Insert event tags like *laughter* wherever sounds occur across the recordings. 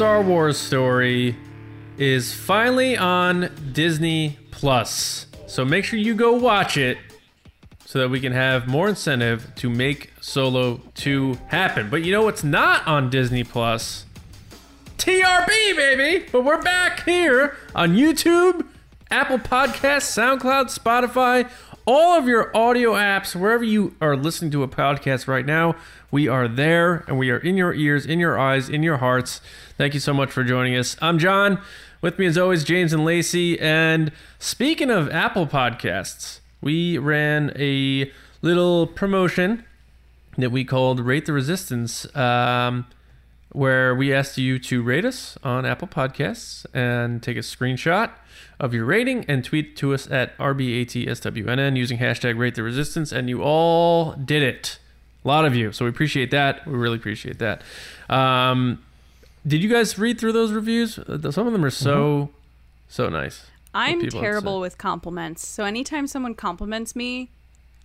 Star Wars Story is finally on Disney Plus. So make sure you go watch it so that we can have more incentive to make Solo 2 happen. But you know what's not on Disney Plus? TRB, baby! But we're back here on YouTube, Apple Podcasts, SoundCloud, Spotify, all of your audio apps, wherever you are listening to a podcast right now. We are there and we are in your ears, in your eyes, in your hearts. Thank you so much for joining us. I'm John. With me, as always, James and Lacey. And speaking of Apple Podcasts, we ran a little promotion that we called Rate the Resistance, um, where we asked you to rate us on Apple Podcasts and take a screenshot of your rating and tweet to us at RBATSWNN using hashtag Rate the Resistance. And you all did it. A lot of you. So we appreciate that. We really appreciate that. Um, did you guys read through those reviews? Uh, Some of them are so, so nice. I'm terrible with compliments. So anytime someone compliments me,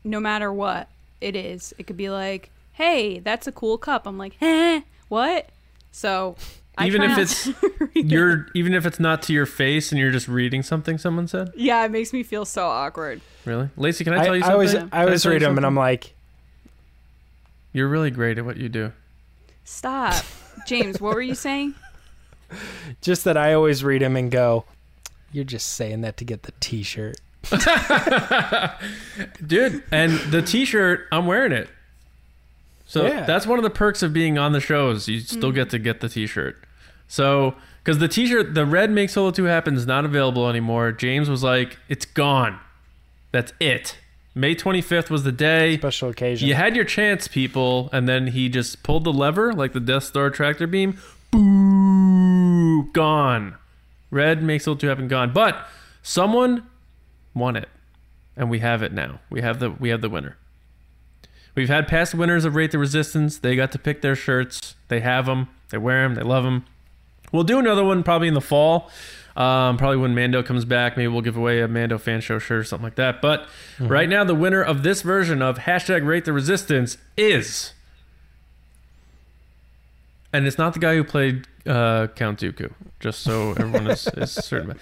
no matter what it is, it could be like, "Hey, that's a cool cup." I'm like, "Eh, what?" So I Even try if not it's to *laughs* read it. You're even if it's not to your face and you're just reading something someone said. yeah, it makes me feel so awkward. Really, Lacey? Can I I, tell you I something? always, Can I always tell read them, and? I'm like, You're really great at what you do. Stop, *laughs* James. What were you saying? just that I always read them and go, "You're just saying that to get the T-shirt." *laughs* Dude, and the T-shirt, I'm wearing it. So Yeah. that's one of the perks of being on the shows. You still get mm. to get the T-shirt. So because the T-shirt, the red Make Solo Two Happen is not available anymore. James was like, "It's gone. That's it." May 25th was the day. Special occasion. You had your chance, people, and then he just pulled the lever like the Death Star tractor beam. Boo! Gone. Red makes Solo Two Happen gone, but someone won it, and we have it now. We have the we have the winner. We've had past winners of Rate the Resistance. They got to pick their shirts. They have them. They wear them. They love them. We'll do another one probably in the fall. Um, probably when Mando comes back. Maybe we'll give away a Mando fan show shirt or something like that. But right now, the winner of this version of hashtag Rate the Resistance is. And it's not the guy who played uh, Count Dooku, just so everyone is, is *laughs* certain. about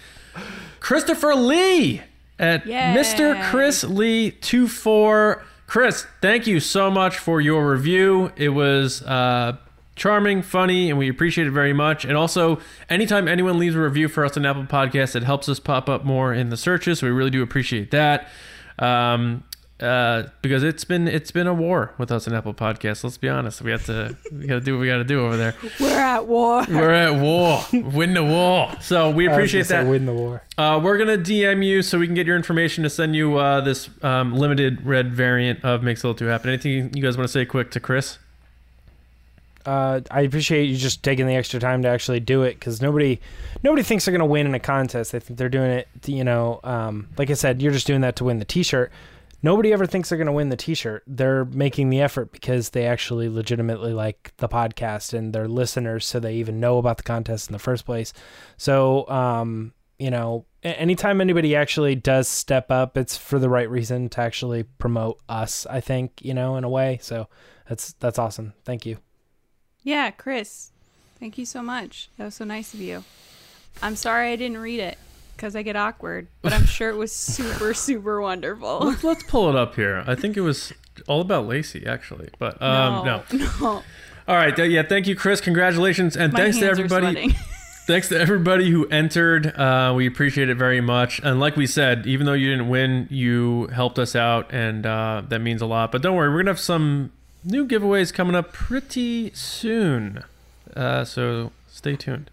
Christopher Lee at Yay. Mr. Chris Lee 24. Chris, thank you so much for your review. It was uh, charming, funny, and we appreciate it very much. And also, anytime anyone leaves a review for us on Apple Podcasts, it helps us pop up more in the searches. So we really do appreciate that. Um, uh, because it's been it's been a war with us on Apple Podcasts. Let's be honest. We have to we got to do what we got to do over there. We're at war. We're at war. Win the war. So we I was appreciate say that. Win the war. Uh, we're gonna DM you so we can get your information to send you uh, this um, limited red variant of Makes a Little Two Happen. Anything you guys want to say quick to Chris? Uh, I appreciate you just taking the extra time to actually do it because nobody, nobody thinks they're gonna win in a contest. They think they're doing it. To, you know, um, like I said, you're just doing that to win the T-shirt. Nobody ever thinks they're gonna win the T-shirt. They're making the effort because they actually legitimately like the podcast and they're listeners, so they even know about the contest in the first place. So, um, you know, anytime anybody actually does step up, it's for the right reason to actually promote us. I think you know, in a way. So that's that's awesome. Thank you. Yeah, Chris. Thank you so much. That was so nice of you. I'm sorry I didn't read it because I get awkward, but I'm sure it was super, *laughs* super wonderful. Let's, let's pull it up here. I think it was all about Lacey actually, but um, no. no. *laughs* All right, yeah. Thank you, Chris. Congratulations, and My thanks to everybody. *laughs* Thanks to everybody who entered. Uh, we appreciate it very much. And like we said, even though you didn't win, you helped us out, and uh, that means a lot. But don't worry, we're gonna have some new giveaways coming up pretty soon. Uh, so stay tuned.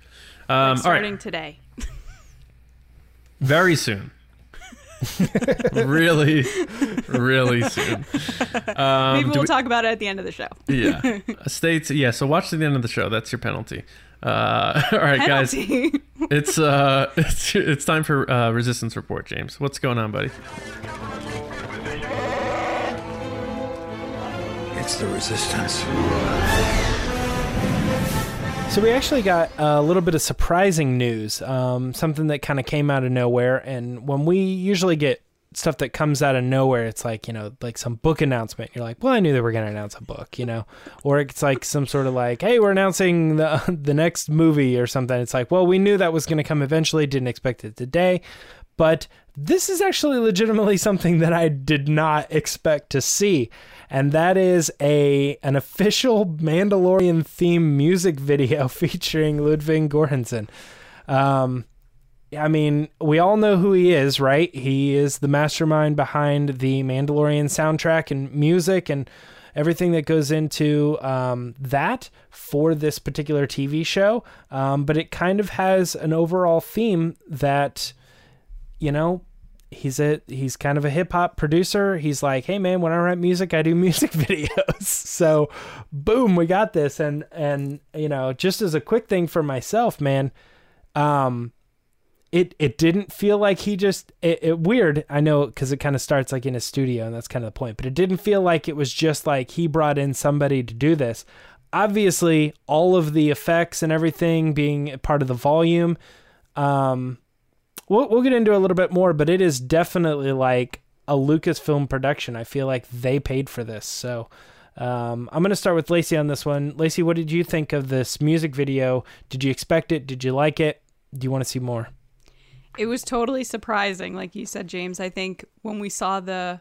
Um, all right, starting today. Very soon. really, really soon. Um, Maybe we'll we- talk about it at the end of the show. yeah, *laughs* stay. T- yeah, so watch to the end of the show. That's your penalty. Uh, *laughs* all right, guys. Penalty. *laughs* It's uh, it's it's time for uh, resistance report, James. What's going on, buddy? It's the resistance. So we actually got a little bit of surprising news, um, something that kind of came out of nowhere. And when we usually get stuff that comes out of nowhere. It's like, you know, like some book announcement. You're like, well, I knew they were going to announce a book, you know, or it's like some sort of like, hey, we're announcing the *laughs* the next movie or something. It's like, well, we knew that was going to come eventually. Didn't expect it today, but this is actually legitimately something that I did not expect to see, and that is a an official Mandalorian theme music video *laughs* featuring Ludwig Göransson. Um, I mean, we all know who he is, right? He is the mastermind behind the Mandalorian soundtrack and music and everything that goes into um, that for this particular TV show. Um, but it kind of has an overall theme that, you know, he's a he's kind of a hip hop producer. He's like, hey man, when I write music, I do *laughs* music videos. *laughs* so, boom, we got this. And and you know, just as a quick thing for myself, man, um, it it didn't feel like he just it, it weird i know because it kind of starts like in a studio and that's kind of the point but it didn't feel like it was just like he brought in somebody to do this obviously all of the effects and everything being part of the volume um we'll, we'll get into a little bit more but it is definitely like a lucasfilm production i feel like they paid for this so um, I'm going to start with Lacey on this one. Lacey, what did you think of this music video? Did you expect it? Did you like it? Do you want to see more? It was totally surprising, like you said, James. I think when we saw the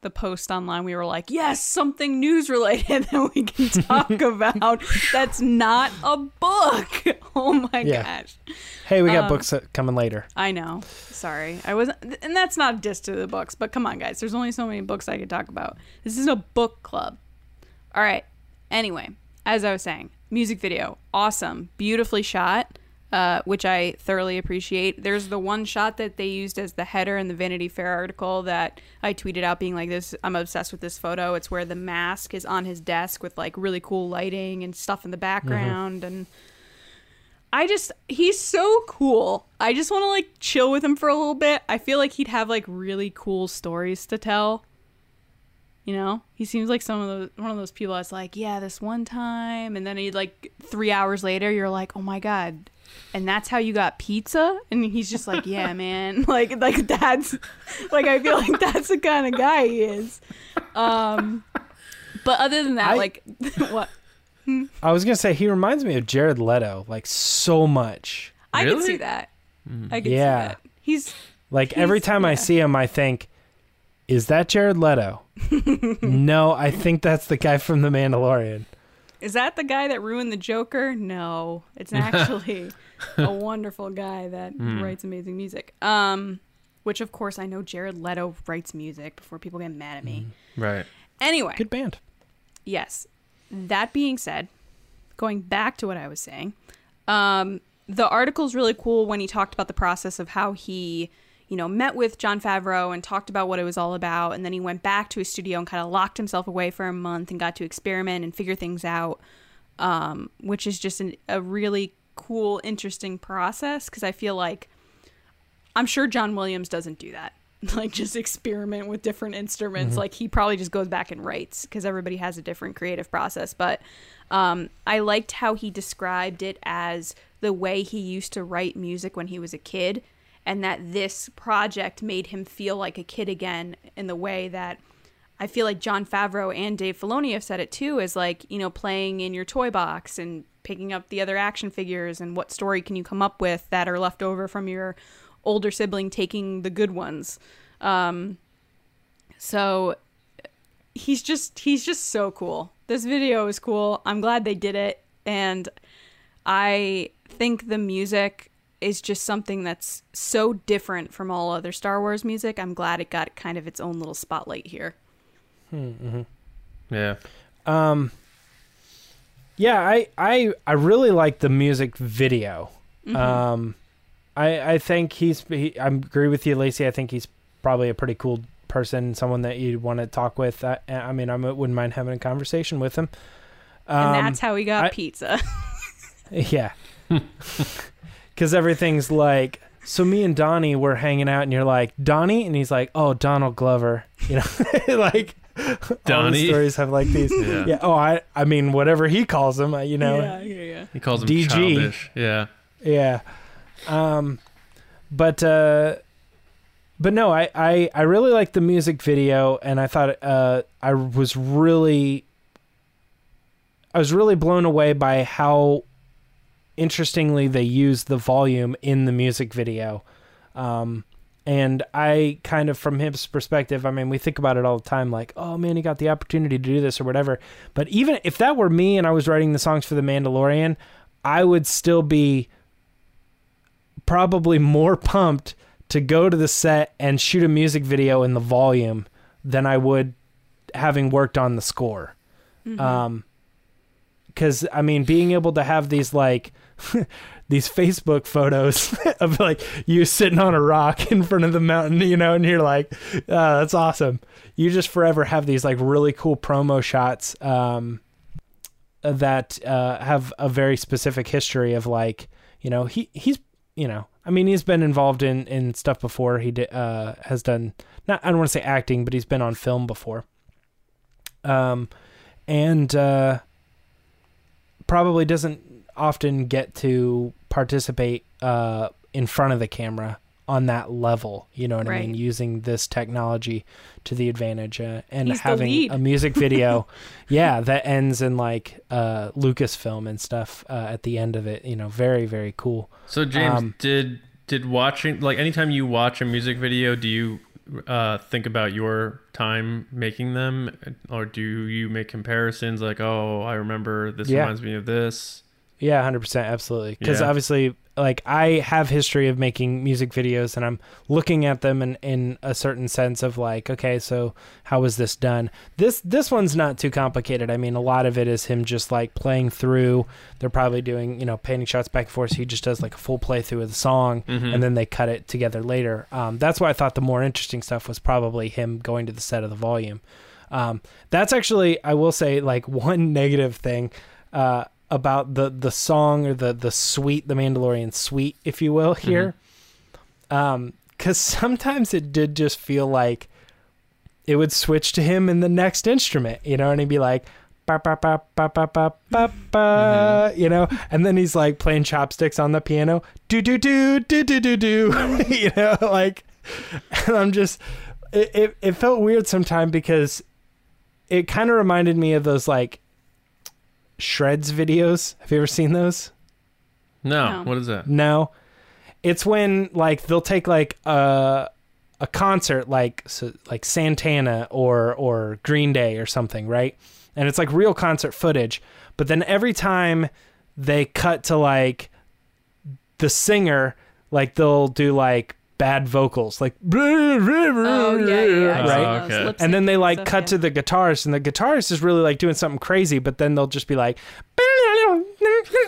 the post online, we were like, "Yes, something news related *laughs* that we can talk *laughs* about." That's not a book. *laughs* Oh my Yeah. gosh! Hey, we got Um, books coming later. I know. Sorry, I wasn't, and that's not a diss to the books. But come on, guys. There's only so many books I could talk about. This is a book club. All right. Anyway, as I was saying, music video, awesome, beautifully shot, uh, which I thoroughly appreciate. There's the one shot that they used as the header in the Vanity Fair article that I tweeted out, being like, "This, I'm obsessed with this photo." It's where the mask is on his desk with like really cool lighting and stuff in the background, and I just he's so cool. I just want to like chill with him for a little bit. I feel like he'd have like really cool stories to tell. You know, he seems like some of those one of those people that's like, yeah, this one time, and then he like three hours later, you're like, oh my god, and that's how you got pizza, and he's just like, yeah, *laughs* man, *laughs* like like that's like I feel like that's the kind of guy he is. Um, but other than that, I- like *laughs* what I was gonna say he reminds me of Jared Leto like so much. I can Really? see that, I can Yeah. see that. He's Like every He's- time I see him, I think, "Is that Jared Leto?" no, I think that's the guy from The Mandalorian. Is that the guy that ruined the Joker? No, it's actually *laughs* a wonderful guy that writes amazing music. Um, which of course I know Jared Leto writes music before people get mad at me. Right. Anyway, Good band. yes. That being said, going back to what I was saying, um, the article's really cool when he talked about the process of how he, you know, met with Jon Favreau and talked about what it was all about, and then he went back to his studio and kind of locked himself away for a month and got to experiment and figure things out, um, which is just an, a really cool, interesting process because I feel like I'm sure John Williams doesn't do that. *laughs* Like just experiment with different instruments. Like he probably just goes back and writes because everybody has a different creative process. But um, I liked how he described it as the way he used to write music when he was a kid, and that this project made him feel like a kid again in the way that I feel like Jon Favreau and Dave Filoni have said it too, is like, you know, playing in your toy box and picking up the other action figures and what story can you come up with that are left over from your older sibling taking the good ones. Um, so he's just he's just so cool. This video is cool. I'm glad they did it and I think the music is just something that's so different from all other Star Wars music. I'm glad it got kind of its own little spotlight here. Hmm. Yeah. Um, yeah, I I I really like the music video. Um, I I think he's he, I agree with you, Lacey. I think he's probably a pretty cool person, someone that you'd want to talk with. I, I mean, I wouldn't mind having a conversation with him. Um, And that's how we got I- pizza. *laughs* *laughs* Yeah. *laughs* Because everything's like, so me and Donnie were hanging out, and you're like, Donnie? And he's like, oh, Donald Glover. You know, *laughs* like, all Donnie? stories have like these. *laughs* Yeah. yeah. Oh, I, I mean, whatever he calls him, you know. yeah, yeah, yeah. He calls him DG. childish. Yeah. Yeah. Um, but uh, but no, I, I, I really liked the music video, and I thought uh, I was really, I was really blown away by how interestingly they used the volume in the music video. Um, and I kind of, from his perspective, I mean, we think about it all the time, like, oh man, he got the opportunity to do this or whatever. But even if that were me and I was writing the songs for The Mandalorian, I would still be probably more *laughs* pumped to go to the set and shoot a music video in the volume than I would having worked on the score. Um, because I mean, being able to have these like *laughs* these Facebook photos *laughs* of like you sitting on a rock in front of the mountain, you know, and you're like, oh, that's awesome. You just forever have these like really cool promo shots um, that uh, have a very specific history of like, you know, he he's you know, I mean, he's been involved in in stuff before. He did, uh, has done not I don't want to say acting, but he's been on film before. Um, and uh, probably doesn't often get to participate uh, in front of the camera on that level. You know what I mean? Using this technology to the advantage uh, and He's having a music video, *laughs* yeah, that ends in like uh, Lucasfilm and stuff uh, at the end of it. You know, very very cool. So James, Um, did did watching like anytime you watch a music video, do you uh, think about your time making them, or do you make comparisons like, oh, I remember this Yeah. reminds me of this? Yeah, hundred percent, absolutely. Because Yeah. obviously, like I have history of making music videos, and I'm looking at them in, in a certain sense of like, okay, so how was this done? This this one's not too complicated. I mean, a lot of it is him just like playing through. They're probably doing you know painting shots back and forth. So he just does like a full playthrough of the song, Mhm. and then they cut it together later. Um, that's why I thought the more interesting stuff was probably him going to the set of the volume. Um, that's actually, I will say, like *laughs* one negative thing uh, about the the song or the the suite, the Mandalorian suite, if you will, mm-hmm. here. Um, because *laughs* sometimes it did just feel like it would switch to him in the next instrument, you know, and he'd be like. Ba, ba, ba, ba, ba, ba, ba, ba, mm-hmm. you know, and then he's like playing chopsticks on the piano, do do do do do do do, *laughs* mm-hmm. you know, *laughs* like, and I'm just, it, it, it felt weird sometimes because it kind of reminded me of those like shreds videos. Have you ever seen those? No, No. what is that? No. It's when like they'll take like a a concert like so, like Santana or or Green Day or something, right? And it's like real concert footage, but then every time they cut to like the singer, like they'll do like bad vocals, like Oh yeah, yeah. Right? Oh, okay. and then they like stuff, cut yeah. to the guitarist and the guitarist is really like doing something crazy but then they'll just be like *laughs*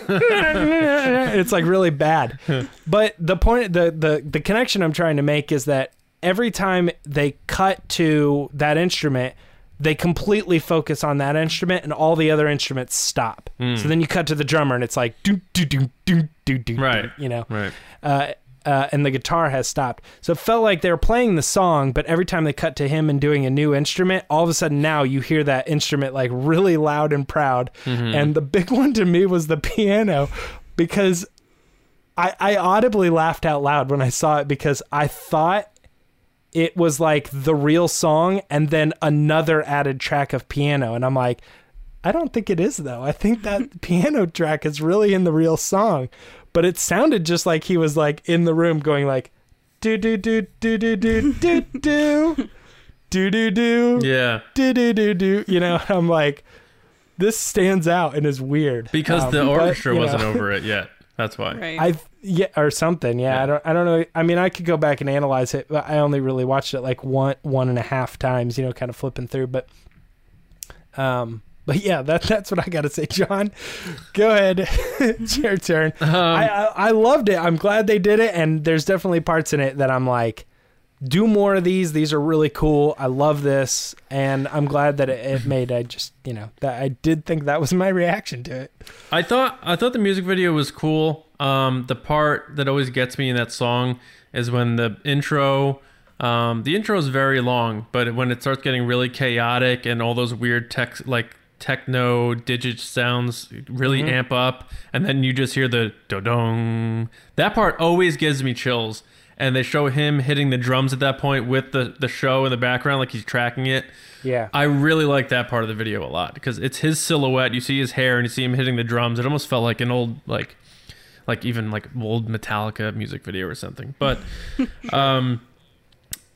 it's like really bad but the point the, the the connection i'm trying to make is that every time they cut to that instrument they completely focus on that instrument and all the other instruments stop Hmm. so then you cut to the drummer and it's like do do do do do do Right. you know Right. uh, uh, and the guitar has stopped. So it felt like they were playing the song, but every time they cut to him and doing a new instrument, all of a sudden now you hear that instrument like really loud and proud. And the big *laughs* one to me was the piano because I, I audibly laughed out loud when I saw it because I thought it was like the real song and then another added track of piano. And I'm like, I don't think it is though. I think that *laughs* piano track is really in the real song, but it sounded just like he was like in the room going like, do do do do do do do do do do do Yeah. do do do do. You know, I'm like, this stands out and is weird Because Um, the orchestra you know, wasn't over it yet. That's why. Right. I yeah or something. Yeah, Yeah. I don't I don't know. I mean, I could go back and analyze it, but I only really watched it like one one and a half times. You know, kind of flipping through. But um, but yeah, that that's what I got to say, John. Go ahead, *laughs* it's your turn. Um, I, I I loved it. I'm glad they did it, and there's definitely parts in it that I'm like. Do more of these. These are really cool. I love this, and I'm glad that it, it made. I just, you know, that I did think that was my reaction to it. I thought I thought the music video was cool. Um, the part that always gets me in that song is when the intro. Um, the intro is very long, but when it starts getting really chaotic and all those weird text like techno digit sounds really amp up, and then you just hear the do dong. That part always gives me chills, and they show him hitting the drums at that point with the the show in the background, like he's tracking it. Yeah. I really like that part of the video a lot because it's his silhouette. You see his hair and you see him hitting the drums. It almost felt like an old like like even like old Metallica music video or something. But *laughs* um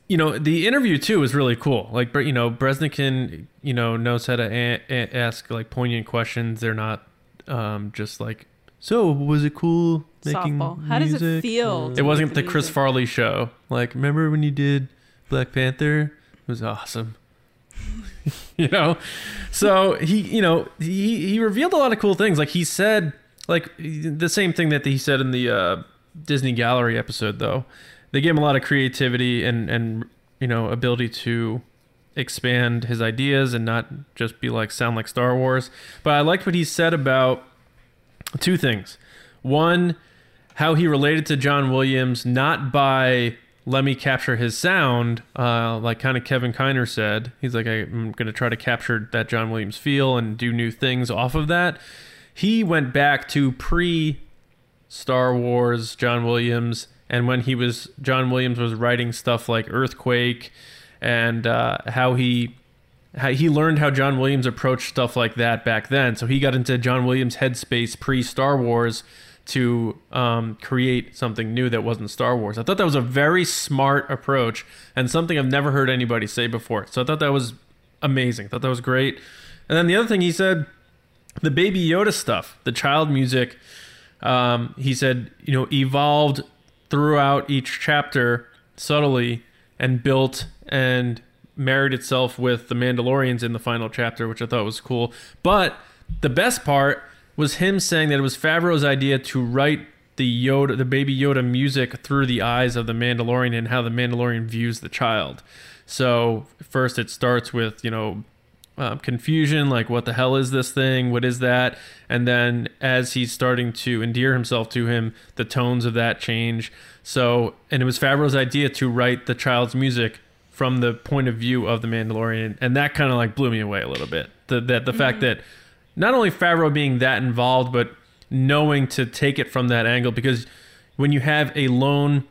you know, the interview too was really cool. Like you know, Breznican, you know, knows how to a- a- ask like poignant questions. They're not um just like so was it cool making Softball. How does it feel? It wasn't the the Chris? Farley show. Like, remember when you did Black Panther? It was awesome. *laughs* you know, so he, you know, he he revealed a lot of cool things. Like he said, like the same thing that he said in the uh, Disney Gallery episode. Though they gave him a lot of creativity and and you know ability to expand his ideas and not just be like sound like Star Wars. But I liked what he said about two things. One, how he related to John Williams, not by let me capture his sound, uh, like kind of Kevin Kiner said. He's like, I'm going to try to capture that John Williams feel and do new things off of that. He went back to pre Star Wars John Williams, and when he was John Williams was writing stuff like Earthquake, and uh, how he how he learned how John Williams approached stuff like that back then. So he got into John Williams' headspace pre Star Wars to um, create something new that wasn't Star Wars. I thought that was a very smart approach and something I've never heard anybody say before. So I thought that was amazing. I thought that was great. And then the other thing he said, the Baby Yoda stuff, the child music. Um, he said, you know, evolved throughout each chapter subtly and built and married itself with the Mandalorians in the final chapter, which I thought was cool. But the best part was him saying that it was Favreau's idea to write the Yoda, the baby Yoda music through the eyes of the Mandalorian and how the Mandalorian views the child. So first it starts with you know um, confusion, like what the hell is this thing? What is that? And then as he's starting to endear himself to him, the tones of that change. So and it was Favreau's idea to write the child's music from the point of view of the Mandalorian, and that kind of like blew me away a little bit. The that the fact that not only Favreau being that involved, but knowing to take it from that angle because when you have a lone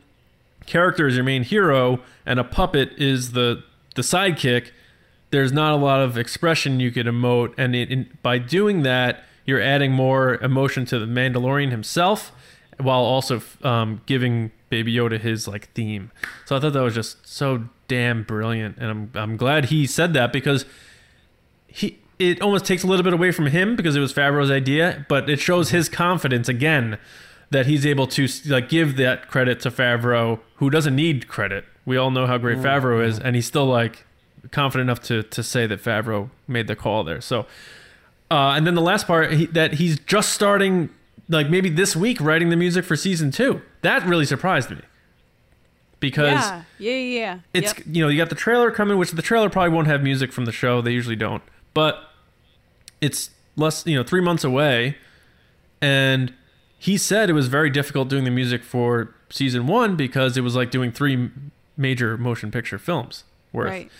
character as your main hero and a puppet is the the sidekick, there's not a lot of expression you could emote, and it, in, by doing that, you're adding more emotion to the Mandalorian himself, while also um, giving Baby Yoda his like theme. So I thought that was just so damn brilliant, and I'm I'm glad he said that because he it almost takes a little bit away from him because it was Favreau's idea, but it shows his confidence again that he's able to like give that credit to Favreau, who doesn't need credit. We all know how great Favreau is, and he's still like confident enough to to say that Favreau made the call there. So, uh, and then the last part he, that he's just starting, like maybe this week, writing the music for season two. That really surprised me because Yeah, yeah, yeah. it's Yep. you know you got the trailer coming which the trailer probably won't have music from the show they usually don't but it's less you know three months away and he said it was very difficult doing the music for season one because it was like doing three major motion picture films worth right.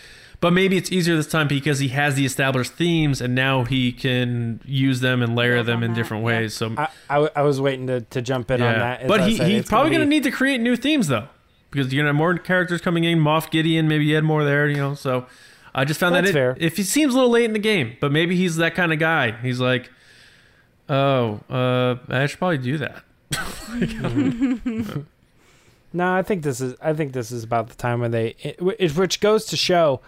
But maybe it's easier this time because he has the established themes and now he can use them and layer them on in that, different yeah. ways so I, I, w- I was waiting to, to jump in on that. as but he, said, he's probably gonna be- need to create new themes though, because you're gonna have more characters coming in. Moff Gideon, maybe you add more there, you know. So I just found That's that it, fair. if he seems a little late in the game, but maybe he's that kind of guy. He's like, oh, uh, I should probably do that. *laughs* No, I think this is. I think this is about the time when they, it, it- which goes to show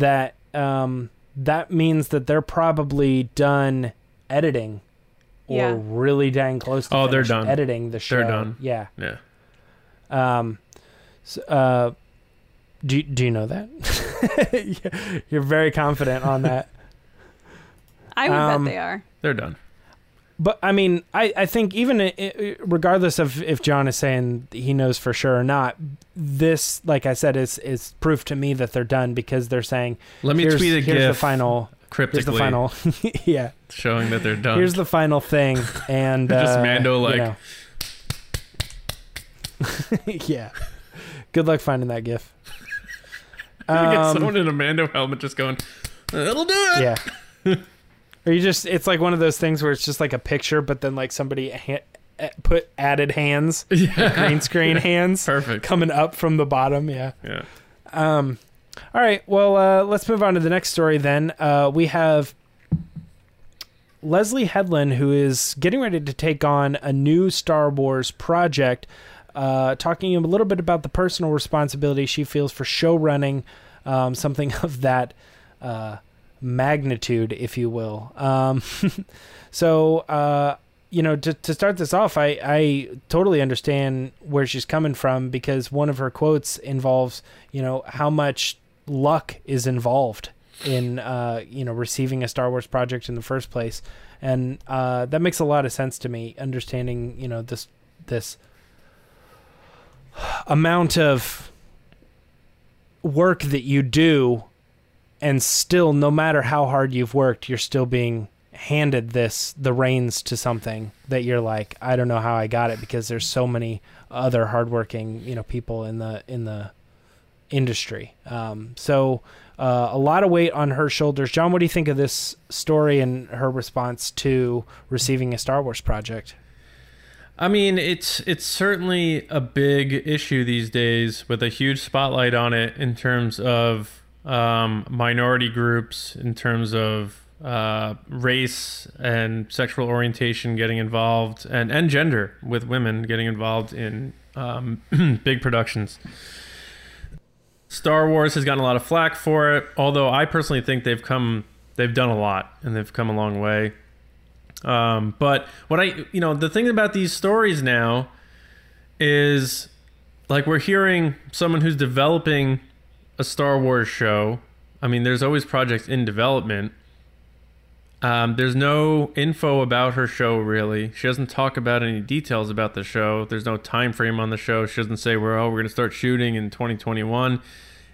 that um, that means that they're probably done editing, or Yeah. really dang close. to Oh, they're done. editing the show. They're done. Yeah. Yeah. Um. So, uh, do you- do you know that? *laughs* You're very confident on that. I would Um, bet they are. They're done. But I mean, I, I think even regardless of if John is saying he knows for sure or not, this, like I said, is is proof to me that they're done because they're saying Let me here's, tweet a here's gif the final, here's the cryptically final, *laughs* yeah, showing that they're done. here's the final thing, and *laughs* Just uh, Mando, you like- know. *laughs* yeah. Good luck finding that gif. Gonna get Um, someone in a Mando helmet just going, it'll do it. yeah. Or you just it's like one of those things where it's just like a picture, but then like somebody ha- uh, put added hands, *laughs* Yeah. green screen hands, Perfect. coming up from the bottom. Yeah. Yeah. Um, all right. Well, uh, let's move on to the next story then. Uh, we have Leslye Headland, who is getting ready to take on a new Star Wars project, uh, talking a little bit about the personal responsibility she feels for show running, um, something *laughs* of that uh, magnitude, if you will. Um, *laughs* so, uh, you know, to, to start this off, I, I totally understand where she's coming from because one of her quotes involves, you know, how much luck is involved in, uh, you know, receiving a Star Wars project in the first place. And uh, that makes a lot of sense to me, understanding, you know, this, this amount of work that you do and still no matter how hard you've worked you're still being handed this the reins to something that you're like I don't know how I got it because there's so many other hardworking you know people in the in the industry. Um, so uh, a lot of weight on her shoulders. John what do you think of this story and her response to receiving a Star Wars project? I mean, it's it's certainly a big issue these days with a huge spotlight on it in terms of um, minority groups, in terms of uh, race and sexual orientation getting involved, and and gender with women getting involved in um, *clears throat* big productions. Star Wars has gotten a lot of flack for it, although I personally think they've come they've done a lot and they've come a long way. Um, but what I, you know, the thing about these stories now is like we're hearing someone who's developing a Star Wars show. I mean, there's always projects in development. Um, there's no info about her show really. She doesn't talk about any details about the show. There's no time frame on the show. She doesn't say, "Well, oh, we're to start shooting in 2021."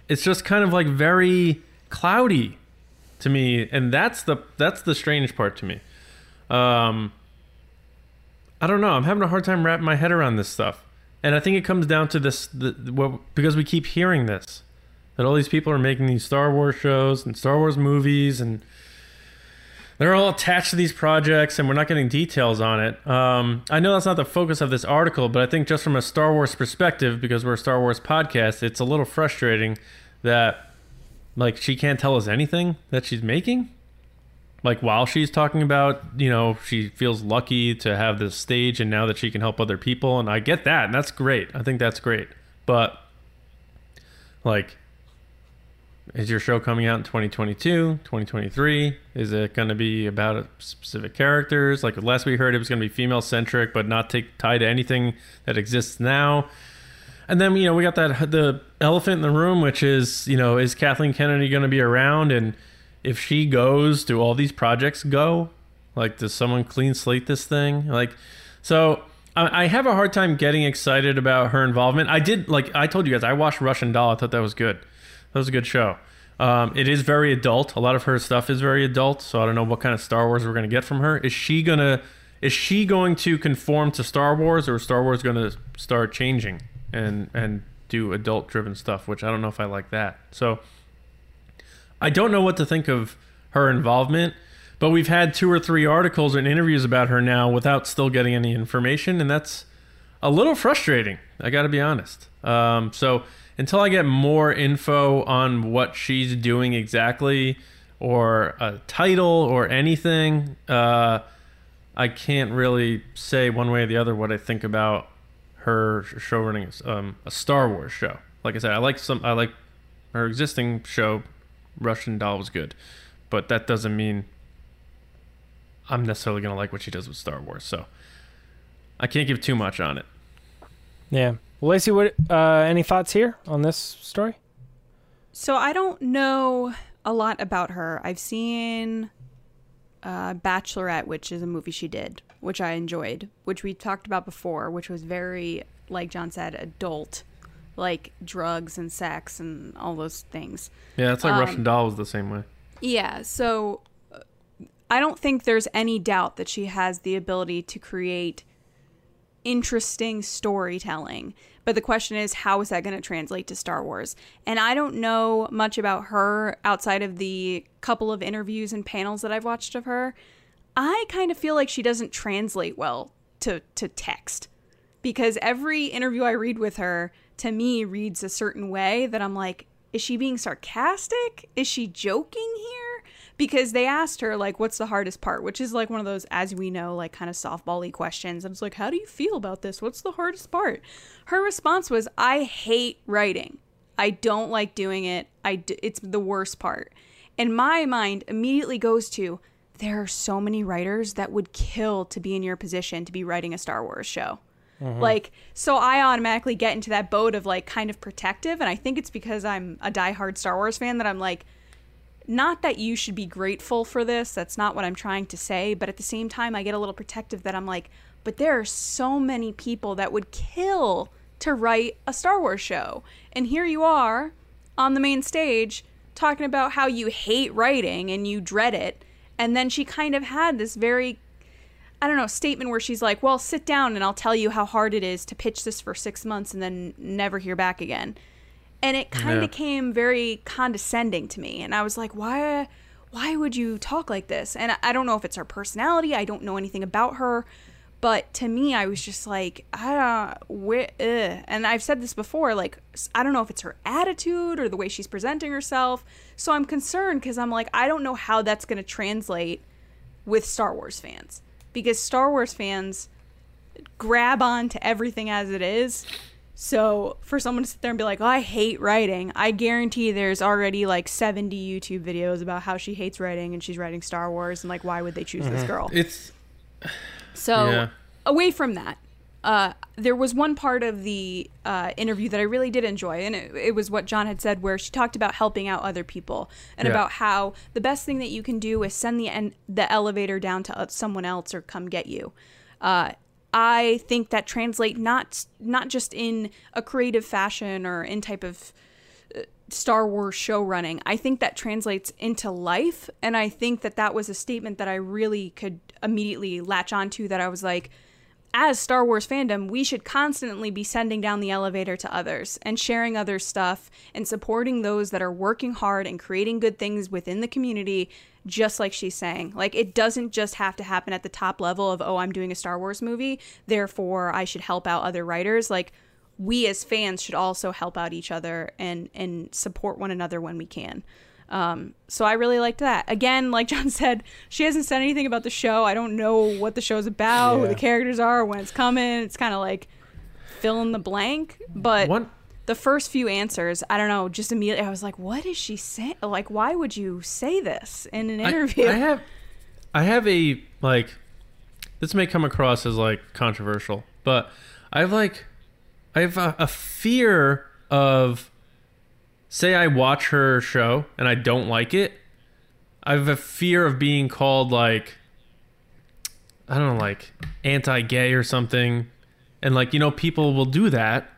It's just kind of like very cloudy to me, and that's the that's the strange part to me. Um, I don't know. I'm having a hard time wrapping my head around this stuff, and I think it comes down to this the, because we keep hearing this that all these people are making these Star Wars shows and Star Wars movies, and they're all attached to these projects, and we're not getting details on it. Um, I know that's not the focus of this article, but I think just from a Star Wars perspective, because we're a Star Wars podcast, it's a little frustrating that like she can't tell us anything that she's making. Like while she's talking about you know she feels lucky to have this stage and now that she can help other people and i get that and that's great. I think that's great. But like is your show coming out in 2022 2023 is it going to be about specific characters like last we heard it was going to be female centric but not take, tied to anything that exists now and then you know we got that the elephant in the room which is you know is kathleen kennedy going to be around and if she goes, do all these projects go? Like, does someone clean slate this thing? Like, so I, I have a hard time getting excited about her involvement. I did, like, I told you guys, I watched Russian Doll. I thought that was good. That was a good show. Um, it is very adult. A lot of her stuff is very adult. So I don't know what kind of Star Wars we're to get from her. Is she gonna? Is she going to conform to Star Wars, or is Star Wars to start changing and and do adult driven stuff? Which I don't know if I like that. So I don't know what to think of her involvement, but we've had two or three articles and interviews about her now without still getting any information, and that's a little frustrating. I got to be honest. Um, so until I get more info on what she's doing exactly, or a title or anything, uh, I can't really say one way or the other what I think about her show running um, a Star Wars show. Like I said, I like some. I like her existing show Russian Doll was good, but that doesn't mean I'm necessarily gonna like what she does with Star Wars. So I can't give too much on it. Yeah. Well, Lacey, what? Uh, any thoughts here on this story? So I don't know a lot about her. I've seen uh, Bachelorette, which is a movie she did, which I enjoyed, which we talked about before, which was very, like John said, adult, like drugs and sex and all those things. Yeah, it's like Um, Russian Doll was the same way. Yeah, so uh, I don't think there's any doubt that she has the ability to create interesting storytelling. But the question is, how is that going to translate to Star Wars? And I don't know much about her outside of the couple of interviews and panels that I've watched of her. I kind of feel like she doesn't translate well to to text because every interview I read with her to me reads a certain way that I'm like, is she being sarcastic? Is she joking here? Because they asked her like, what's the hardest part? Which is like one of those, as we know, like kind of softball-y questions. I was like, how do you feel about this? What's the hardest part? Her response was, I hate writing. I don't like doing it. I d- it's the worst part. And my mind immediately goes to there are so many writers that would kill to be in your position to be writing a Star Wars show. Mm-hmm. Like, so I automatically get into that boat of like kind of protective. And I think it's because I'm a diehard Star Wars fan that I'm like, not that you should be grateful for this. That's not what I'm trying to say. But at the same time, I get a little protective that I'm like, but there are so many people that would kill to write a Star Wars show. And here you are on the main stage talking about how you hate writing and you dread it. And then she kind of had this very I don't know, statement where she's like, "Well, sit down and I'll tell you how hard it is to pitch this for 6 months and then never hear back again." And it kind of Yeah. came very condescending to me, and I was like, "Why why would you talk like this?" And I- don't know if it's her personality, I don't know anything about her, but to me I was just like, "I don't where and I've said this before, like i don't know if it's her attitude or the way she's presenting herself. So I'm concerned cuz I'm like, I don't know how that's going to translate with Star Wars fans because Star Wars fans grab on to everything as it is. So for someone to sit there and be like, oh, I hate writing, I guarantee there's already like 70 YouTube videos about how she hates writing and she's writing Star Wars and like, why would they choose this girl? It's So Yeah. away from that, uh, there was one part of the uh, interview that I really did enjoy, and it, it was what John had said, where she talked about helping out other people and Yeah. about how the best thing that you can do is send the en- the elevator down to uh, someone else or come get you. Uh, I think that translate not not just in a creative fashion or in type of uh, Star Wars show running. I think that translates into life. And I think that that was a statement that I really could immediately latch onto that I was like, as Star Wars fandom, we should constantly be sending down the elevator to others and sharing other stuff and supporting those that are working hard and creating good things within the community, just like she's saying. Like, it doesn't just have to happen at the top level of, oh, I'm doing a Star Wars movie, therefore I should help out other writers. Like, we as fans should also help out each other and and support one another when we can. Um, so I really liked that. Again, like *laughs* John said, she hasn't said anything about the show. I don't know what the show's about, who the characters are, when it's coming. It's kind of like fill in the blank. But one the first few answers, I don't know, just immediately I was like, what is she saying? Like, why would you say this in an I- interview? I, have I have a like this may come across as like controversial, but I have like I have a, a fear of say I watch her show and I don't like it. I have a fear of being called like I don't know, like anti-gay or something, and like you know people will do that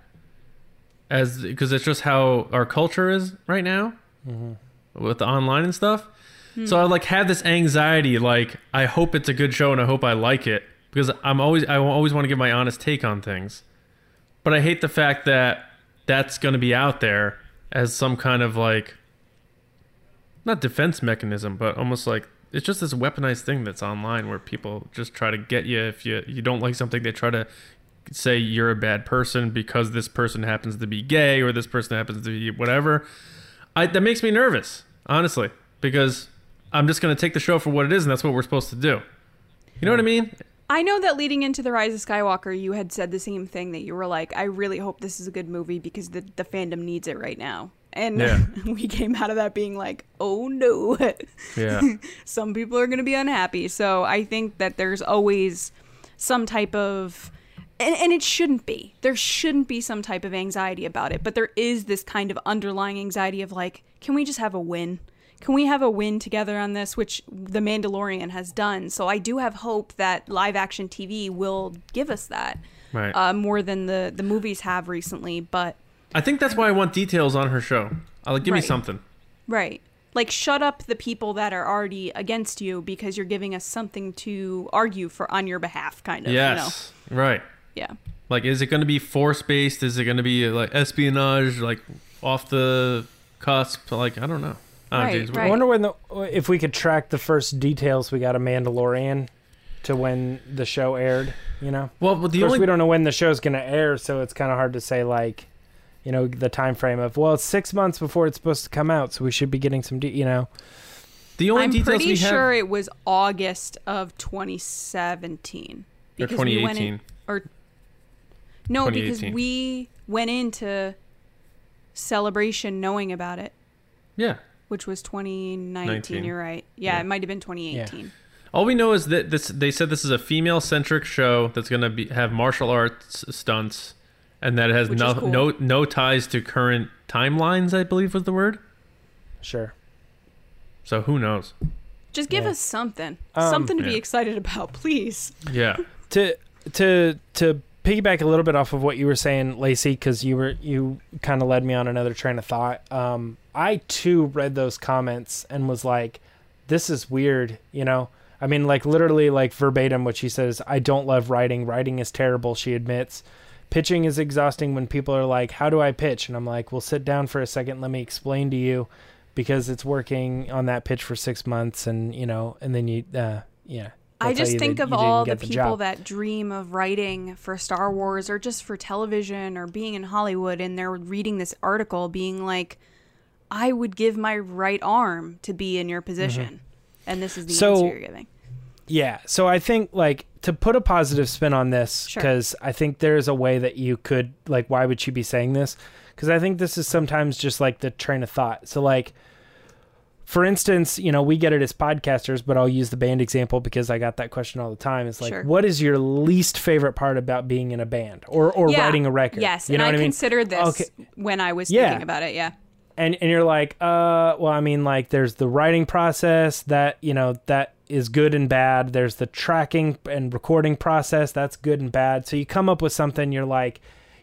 as because it's just how our culture is right now mm-hmm. with the online and stuff. So I like have this anxiety, like I hope it's a good show and I hope I like it because I'm always I always want to give my honest take on things, but I hate the fact that that's going to be out there as some kind of like not defense mechanism, but almost like it's just this weaponized thing that's online where people just try to get you if you you don't like something they try to say you're a bad person because this person happens to be gay or this person happens to be whatever. I that makes me nervous, honestly, because I'm just going to take the show for what it is and that's what we're supposed to do. You know what I mean? I know that leading into the Rise of Skywalker, you had said the same thing that you were like, I really hope this is a good movie because the, the fandom needs it right now. And Yeah. *laughs* we came out of that being like, oh no, Yeah. *laughs* some people are going to be unhappy. So I think that there's always some type of. And, and it shouldn't be. There shouldn't be some type of anxiety about it. But there is this kind of underlying anxiety of like, can we just have a win? Can we have a win together on this, which The Mandalorian has done? So I do have hope that live action TV will give us that Right. uh, more than the, the movies have recently. But I think that's why I want details on her show. I like give me something. Right. Like shut up the people that are already against you because you're giving us something to argue for on your behalf, kind of. Yes. Right. You know? Yeah. Like is it going to be force based? Is it going to be like espionage like off the cusp? Like I don't know. Oh, Right, geez, right. I wonder when the if we could track the first details we got of Mandalorian to when the show aired. You know, Well, but of the course only we don't know when the show's going to air, so it's kind of hard to say like, you know, the time frame of well, it's six months before it's supposed to come out, so we should be getting some, de- you know. the only I'm details pretty we sure have it was August of 2017 or because we went 2018. in, or no, because we went into celebration knowing about it, Yeah. which was 2019. 19. You're right. Yeah, Yeah. it might have been 2018. All we know is that this they said this is a female centric show that's going to be have martial arts stunts and that it has Which no cool. no no ties to current timelines, I believe was the word. Sure. So who knows? Just give Yeah. us something, Um, something to be excited about, please. Yeah. *laughs* to to to piggyback a little bit off of what you were saying, Lacey, because you were you kind of led me on another train of thought. Um, I too read those comments and was like, "This is weird," you know. I mean, like literally, like verbatim, what she says. I don't love writing. Writing is terrible. She admits. Pitching is exhausting when people are like, "How do I pitch?" And I'm like, "Well, sit down for a second. Let me explain to you." Because it's working on that pitch for six months, and you know, and then you, uh, yeah. I just think of all the get people job. that dream of writing for Star Wars or just for television or being in Hollywood and they're reading this article being like, I would give my right arm to be in your position. And this is the Mm-hmm. So- answer you're giving. Yeah. So I think like to put a positive spin on this Sure. because I think there's a way that you could like why would she be saying this? Because I think this is sometimes just like the train of thought. So like for instance, you know, we get it as podcasters, but I'll use the band example because I got that question all the time. It's like, Sure. what is your least favorite part about being in a band or or Yeah. writing a record? Yes, you and know I, what I mean? considered this Okay. when I was Yeah. thinking about it. Yeah. and and you're like uh well i mean like there's the writing process that you know that is good and bad there's the tracking and recording process that's good and bad so you come up with something you're like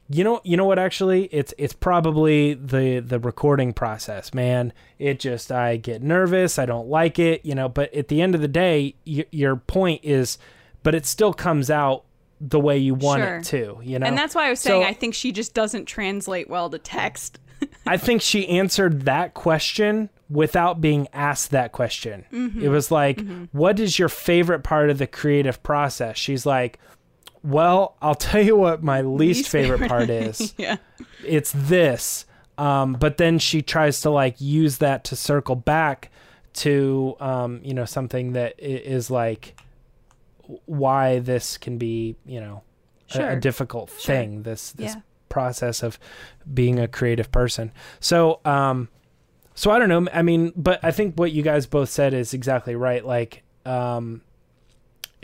you know you know what actually it's it's probably the the recording process man it just i get nervous i don't like it you know but at the end of the day y- your point is but it still comes out the way you want Sure. it to you know And that's why I was saying So- I think she just doesn't translate well to text. *laughs* I think she answered that question without being asked that question. Mm-hmm. It was like, "What is your favorite part of the creative process?" She's like, "Well, I'll tell you what my least, Least favorite, favorite. part *laughs* is. yeah. It's this." Um, but then she tries to like use that to circle back to um, you know something that is like why this can be you know a- a, difficult Sure. thing. This this Yeah. process of being a creative person. So, um, so I don't know. I mean, but I think what you guys both said is exactly right. Like, um,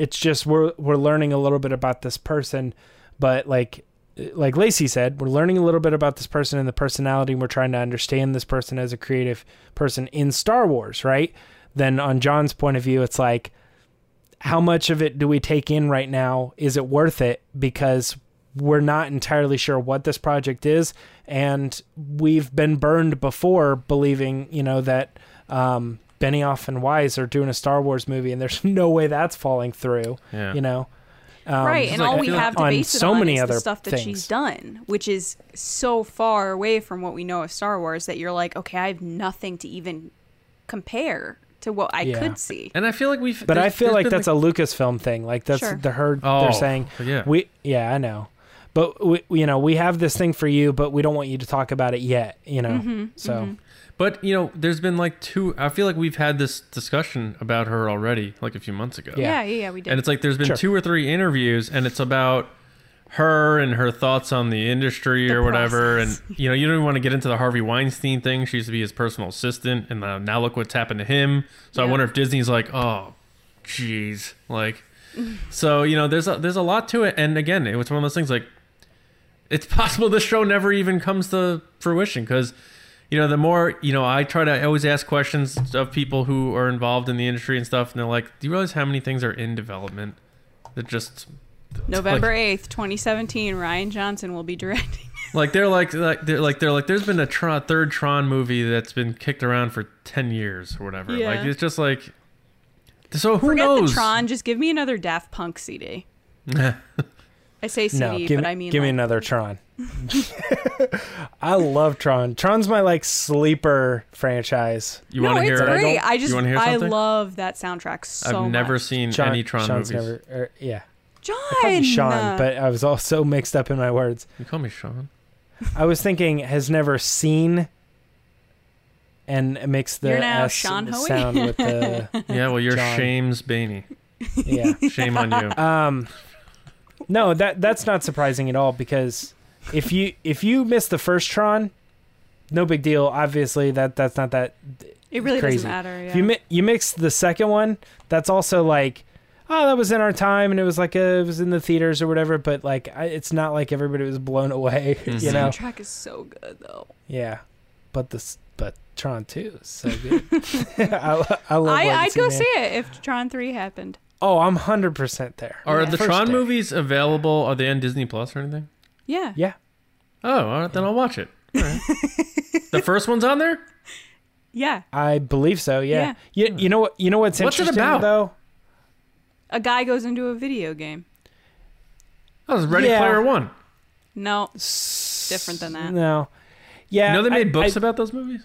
it's just we're we're learning a little bit about this person, but like like Lacey said, we're learning a little bit about this person and the personality, and we're trying to understand this person as a creative person in Star Wars, right? Then on John's point of view, it's like how much of it do we take in right now? Is it worth it? Because we're not entirely sure what this project is, and we've been burned before believing, you know, that um, Benioff and Weiss are doing a Star Wars movie, and there's *laughs* no way that's falling through. Yeah. You know, um, right, and like- all we feel have to base it so on many is other the stuff that things. she's done, which is so far away from what we know of Star Wars that you're like, okay, I have nothing to even compare to what I Yeah. could see. And I feel like we've But I feel like been, that's a Lucasfilm thing. Like that's Sure. the heard Oh, they're saying. yeah. We yeah, I know. But we, you know, we have this thing for you, but we don't want you to talk about it yet. You know, Mm-hmm, so But you know, there's been like two. I feel like we've had this discussion about her already, like a few months ago. Yeah. Yeah, yeah, yeah, we did. And it's like there's been Sure. two or three interviews, and it's about her and her thoughts on the industry The or whatever. process. And you know, you don't even want to get into the Harvey Weinstein thing. She used to be his personal assistant, and uh, now look what's happened to him. So I wonder if Disney's like, oh, jeez, like. So you know, there's a, there's a lot to it, and again, it was one of those things like, it's possible this show never even comes to fruition because you know, the more, you know, I try to I always ask questions of people who are involved in the industry and stuff, and they're like, do you realize how many things are in development that just, November like- eighth, twenty seventeen. Rian Johnson will be directing. *laughs* like, they're like, like, they're like, they're like, there's been a Tron, third Tron movie that's been kicked around for 10 years or whatever. Yeah. Like, it's just like, so who Forget knows? the Tron. Just give me another Daft Punk CD. *laughs* I say CD, no, give, but me- I mean, give me another *laughs* Tron. *laughs* I love Tron. Tron's my like sleeper franchise. you no, want to hear? great. don't- I just, hear I love that soundtrack so I've never much. seen Tron- any Tron Sean's movies. never- er, yeah. John. I called you Sean, but I was also mixed up in my words. You call me Sean. I was thinking has never seen and mix the You're S Sean Hoey? sound with the *laughs* Yeah, well, you're John. Shames Baney. yeah. Shame on you. Um, no, that that's not surprising at all because if you if you miss the first Tron, no big deal. Obviously, that that's not that. it really crazy. doesn't matter. Yeah. If you mi- you mix the second one, that's also like, oh, that was in our time and it was like a, it was in the theaters or whatever. But like, I, it's not like everybody was blown away. Mhm. *laughs* You know? The soundtrack is so good though. Yeah, but this but Tron Two is so good. *laughs* *laughs* I, I love. I, I'd go Man. see it if Tron Three happened. Oh, I'm hundred percent there. Are Yeah. the First Tron day. movies available? Are they on Disney Plus or anything? Yeah. Yeah. Oh, all right, then I'll watch it. All right. *laughs* the first one's on there. Yeah. I believe so. Yeah. You, you know what? You know what's interesting. What's it interesting about? though? A guy goes into a video game. Oh, it's Ready Yeah. Player One. No. Different than that. No. Yeah. You know they I- made books I- about those movies.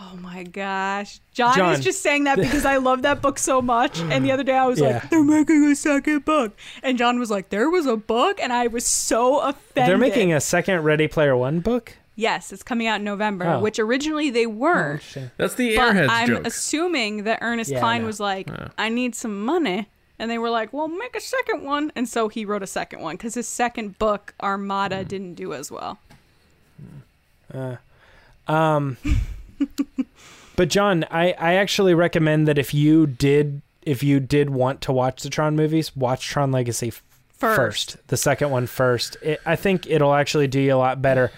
Oh my gosh. John, John. is just saying that because I love that book so much. And the other day I was Yeah. like, they're making a second book. And John was like, there was a book? And I was so offended. They're making a second Ready Player One book. Yes, it's coming out in November, Oh. which originally they were. Interesting. That's the but Airheads I'm joke. assuming that Ernest Yeah, Cline know. was like, Yeah. I need some money. And they were like, well, make a second one. And so he wrote a second one because his second book, Armada, didn't do as well. Uh, um, *laughs* but John, I, I actually recommend that if you did if you did want to watch the Tron movies, watch Tron Legacy f- First. first. The second one first. It, I think it'll actually do you a lot better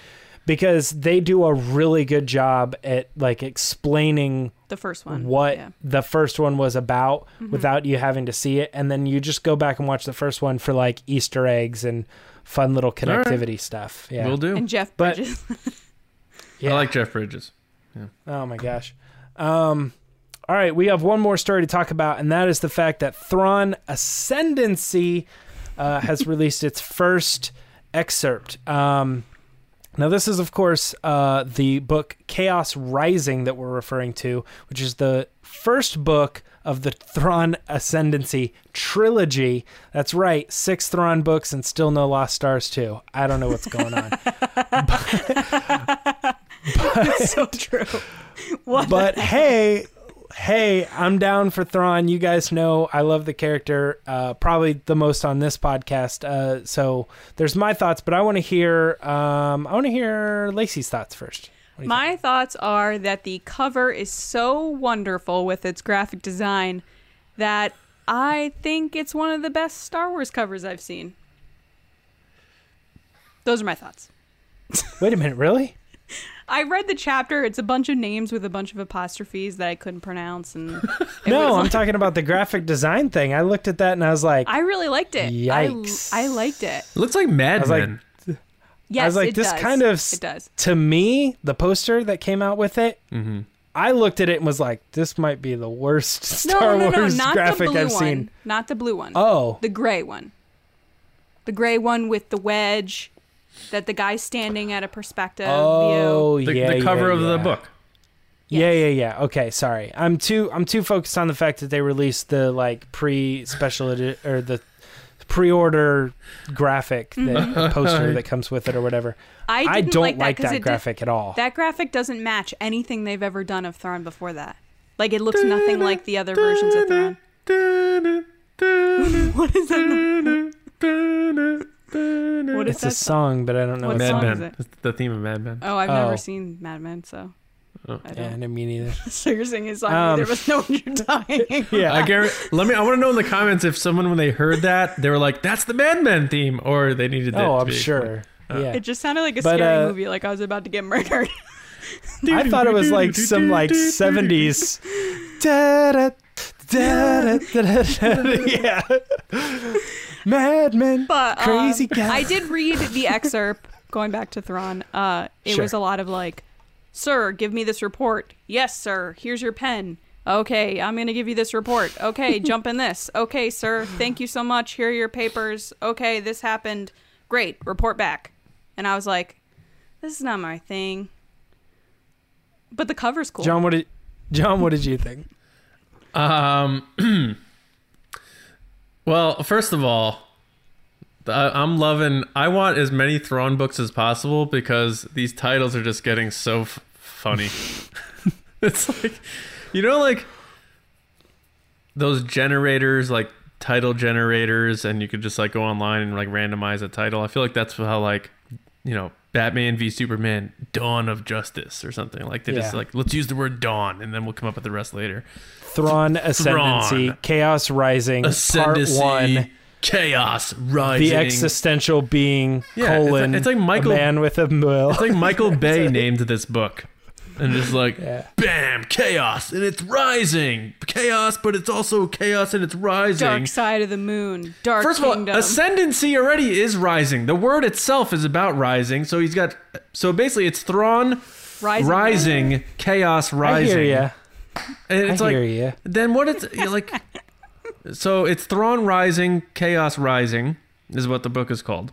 because they do a really good job at like explaining The first one. what Yeah. the first one was about Mhm. without you having to see it and then you just go back and watch the first one for like easter eggs and fun little All right. connectivity stuff yeah we'll do. And Jeff But- Bridges. yeah *laughs* I like Jeff Bridges. Oh my gosh um all right we have one more story to talk about and that is the fact that thrawn ascendancy uh, has *laughs* released its first excerpt um now this is of course uh, the book chaos rising that we're referring to which is the first book of the Thrawn Ascendancy trilogy. That's right, six Thrawn books and still no Lost Stars too. I don't know what's going on. *laughs* *laughs* so true. *laughs* What? but hey, hey, I'm down for Thrawn. You guys know I love the character, uh, probably the most on this podcast. Uh, so there's my thoughts, but I want to hear, um, I want to hear Lacey's thoughts first. What do you My thoughts are that the cover is so wonderful with its graphic design that I think it's one of the best Star Wars covers I've seen. Those are my thoughts. Wait a minute, really? I read the chapter. It's a bunch of names with a bunch of apostrophes that I couldn't pronounce, and *laughs* no, I'm like- talking about the graphic design thing. I looked at that and I was like, I really liked it. Yikes. I, I liked it. It looks like Mad I was like, Men. Yes, like, it this does. kind of it does. to me, the poster that came out with it, hmm I looked at it and was like, this might be the worst *laughs* No, Star no, no, Wars not graphic the blue I've one. seen. Not the blue one. Oh, The gray one. The gray one with the wedge that the guy's standing at a perspective view. oh, The, yeah, the cover yeah, of the book. Yeah, Yes. yeah, yeah. Okay, sorry. I'm too I'm too focused on the fact that they released the like pre special edi- or the pre-order graphic that mm-hmm. *laughs* poster that comes with it or whatever. I, I, didn't don't like like that, 'cause that it did- graphic at all. that graphic doesn't match anything they've ever done of Thrawn before that. Like it looks nothing like the other versions of Thrawn. *laughs* *laughs* What is that? What is it's a that? song, but I don't know What what Mad song song. is it? It's the theme of Mad Men. Oh, I've Oh. never seen Mad Men, so Oh. I Yeah, don't. no, me neither. *laughs* so you're singing a song Um, neither of us know what you're talking. *laughs* Yeah. I guarantee. Let me. I want to know in the comments if someone, when they heard that, they were like, "That's the Mad Men theme," or they needed. that oh, to I'm be sure. yeah. It just sounded like a But, scary uh, movie, like I was about to get murdered. *laughs* I thought it was like some like 70s. Da-da, da-da, da-da, yeah. Madman. But um, Crazy guy. I did read the *laughs* excerpt. Going back to Thrawn, uh, it Sure. was a lot of like, "Sir, give me this report." Yes, sir. Here's your pen. Okay, I'm gonna give you this report. Okay, *laughs* jump in this. Okay, sir. Thank you so much. Here are your papers. Okay, this happened. Great. Report back. And I was like, "This is not my thing." But the cover's cool. John, what did John? What did you think? Um. *clears throat* well, first of all, I'm loving. I want as many Thrawn books as possible because these titles are just getting so f- funny. *laughs* it's like, you know, like those generators, like title generators, and you could just like go online and like randomize a title. I feel like that's how like, you know, Batman v Superman: Dawn of Justice or something. Like they just like let's use the word dawn, and then we'll come up with the rest later. Thrawn Ascendancy, Thrawn. Chaos Rising, Ascendancy, Part One, chaos rising. the existential being Yeah, it's like- colon. it's like Michael- a man with a will. It's like Michael *laughs* Bay named this book. And just like, Yeah. bam, chaos, and it's rising. Chaos, but it's also chaos and it's rising. Dark side of the moon. Dark First of all, ascendancy already is rising. The word itself is about rising. So he's got, so basically it's Thrawn rising. rising, chaos I rising. hear ya. And it's I like, hear ya. then what it's like, *laughs* so it's Thrawn rising, chaos rising is what the book is called.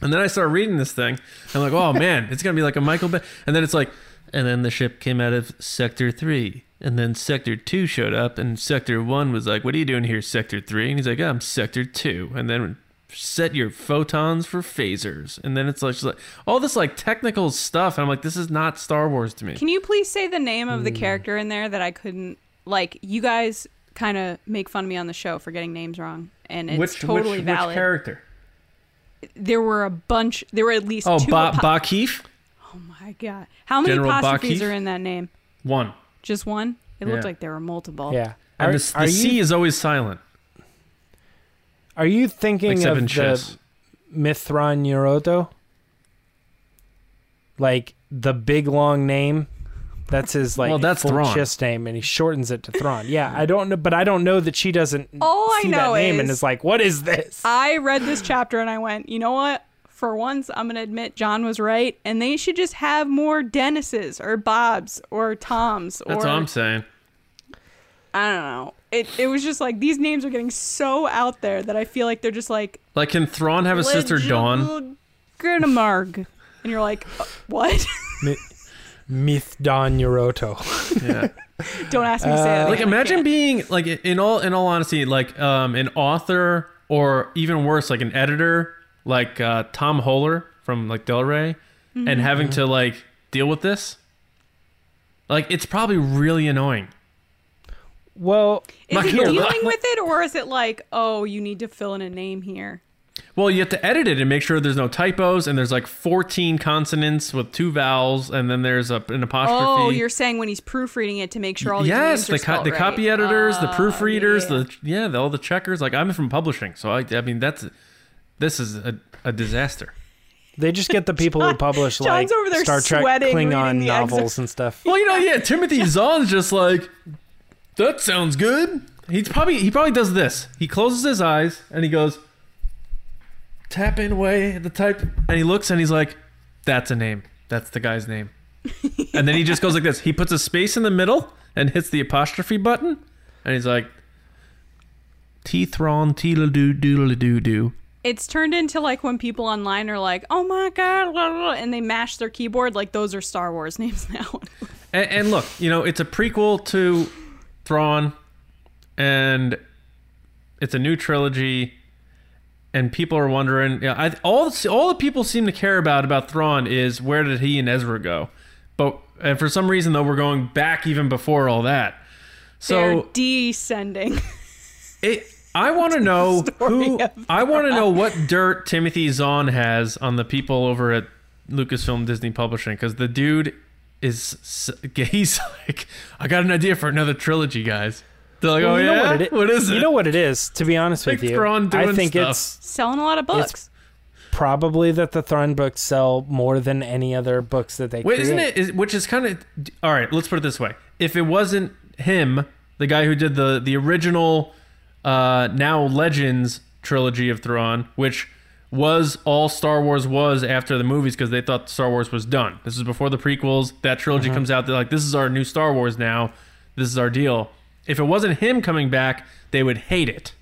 And then I start reading this thing. I'm like, oh man, *laughs* it's gonna be like a Michael Bay. And then it's like, and then the ship came out of Sector Three, and then Sector Two showed up, and Sector One was like, "What are you doing here, Sector 3? And he's like, "I'm Sector 2. And then set your photons for phasers. And then it's like, like all this like technical stuff. And I'm like, this is not Star Wars to me. Can you please say the name of the Hmm. character in there that I couldn't like? You guys kind of make fun of me on the show for getting names wrong, and it's which totally which, valid. which character? there were a bunch. There were at least Oh, two. ba- apo- Ba'kif. oh my god! How many General apostrophes Ba'kif? are in that name? One. Just one. It looked like there were multiple. Yeah. And Are, the, the are C you is always silent, are you thinking except of in the chess. Mithran Neuroto? Like the big long name. That's his like Well, that's full Thrawn. chess name, and he shortens it to Thrawn. Yeah, I don't know, but I don't know that she doesn't All I see know that name and is- is like, "What is this?" I read this chapter and I went, you know what? For once, I'm gonna admit John was right, and they should just have more Dennises or Bobs or Toms That's or what I'm saying. I don't know. It it was just like these names are getting so out there that I feel like they're just like Like, can Thrawn have a sister Dawn? Gurnamarg. And you're like, uh, what? *laughs* Mi- Mithdan Neuroto. Yeah. *laughs* Don't ask me to say that. like imagine can't. being like in all in all honesty like um an author or even worse like an editor like uh tom Hoeler from like del rey Mm-hmm. and having to like deal with this like it's probably really annoying Well, Is My- it here, dealing let- with it, or is it like, oh, you need to fill in a name here? well you have to edit it and make sure there's no typos and there's like 14 consonants with two vowels and then there's a, an apostrophe Oh, you're saying when he's proofreading it to make sure all these yes names the, are co- the right. copy editors the Oh, proofreaders yeah. the yeah the, all the checkers like i'm from publishing so i, I mean that's this is a, a disaster they just get the people who publish like John's over there Star Trek sweating reading Klingon the novels excerpt. and stuff. Well, you know, yeah, Timothy *laughs* Zahn's just like, that sounds good. He's probably he probably does this. He closes his eyes and he goes, tapping away at the type, and he looks and he's like, that's a name. That's the guy's name. *laughs* and then he just goes like this. He puts a space in the middle and hits the apostrophe button, and he's like, T Thrawn, Teedle doo doodle doo doo. It's turned into like when people online are like, oh my god, blah, blah, blah, and they mash their keyboard. Like those are Star Wars *laughs* names now. And, and look, you know, it's a prequel to Thrawn, and it's a new trilogy. And people are wondering, yeah, I, all all the people seem to care about about Thrawn is where did he and Ezra go, but and for some reason though we're going back even before all that. They're So descending. *laughs* it, I want *laughs* to know who I want to know what dirt Timothy Zahn has on the people over at Lucasfilm Disney Publishing because the dude is *laughs* he's like I got an idea for another trilogy, guys. They're like, Well, oh you know yeah, what it is? what is it? You know what it is? To be honest Like with you, Thrawn I doing think stuff. it's Selling a lot of books. probably that the Thrawn books sell more than any other books that they Wait, create. isn't it? Is, which is kind of all right. Let's put it this way: if it wasn't him, the guy who did the the original, uh, now Legends trilogy of Thrawn, which was all Star Wars was after the movies because they thought Star Wars was done. This is before the prequels. That trilogy Mm-hmm. comes out. They're like, this is our new Star Wars now. This is our deal. If it wasn't him coming back, they would hate it.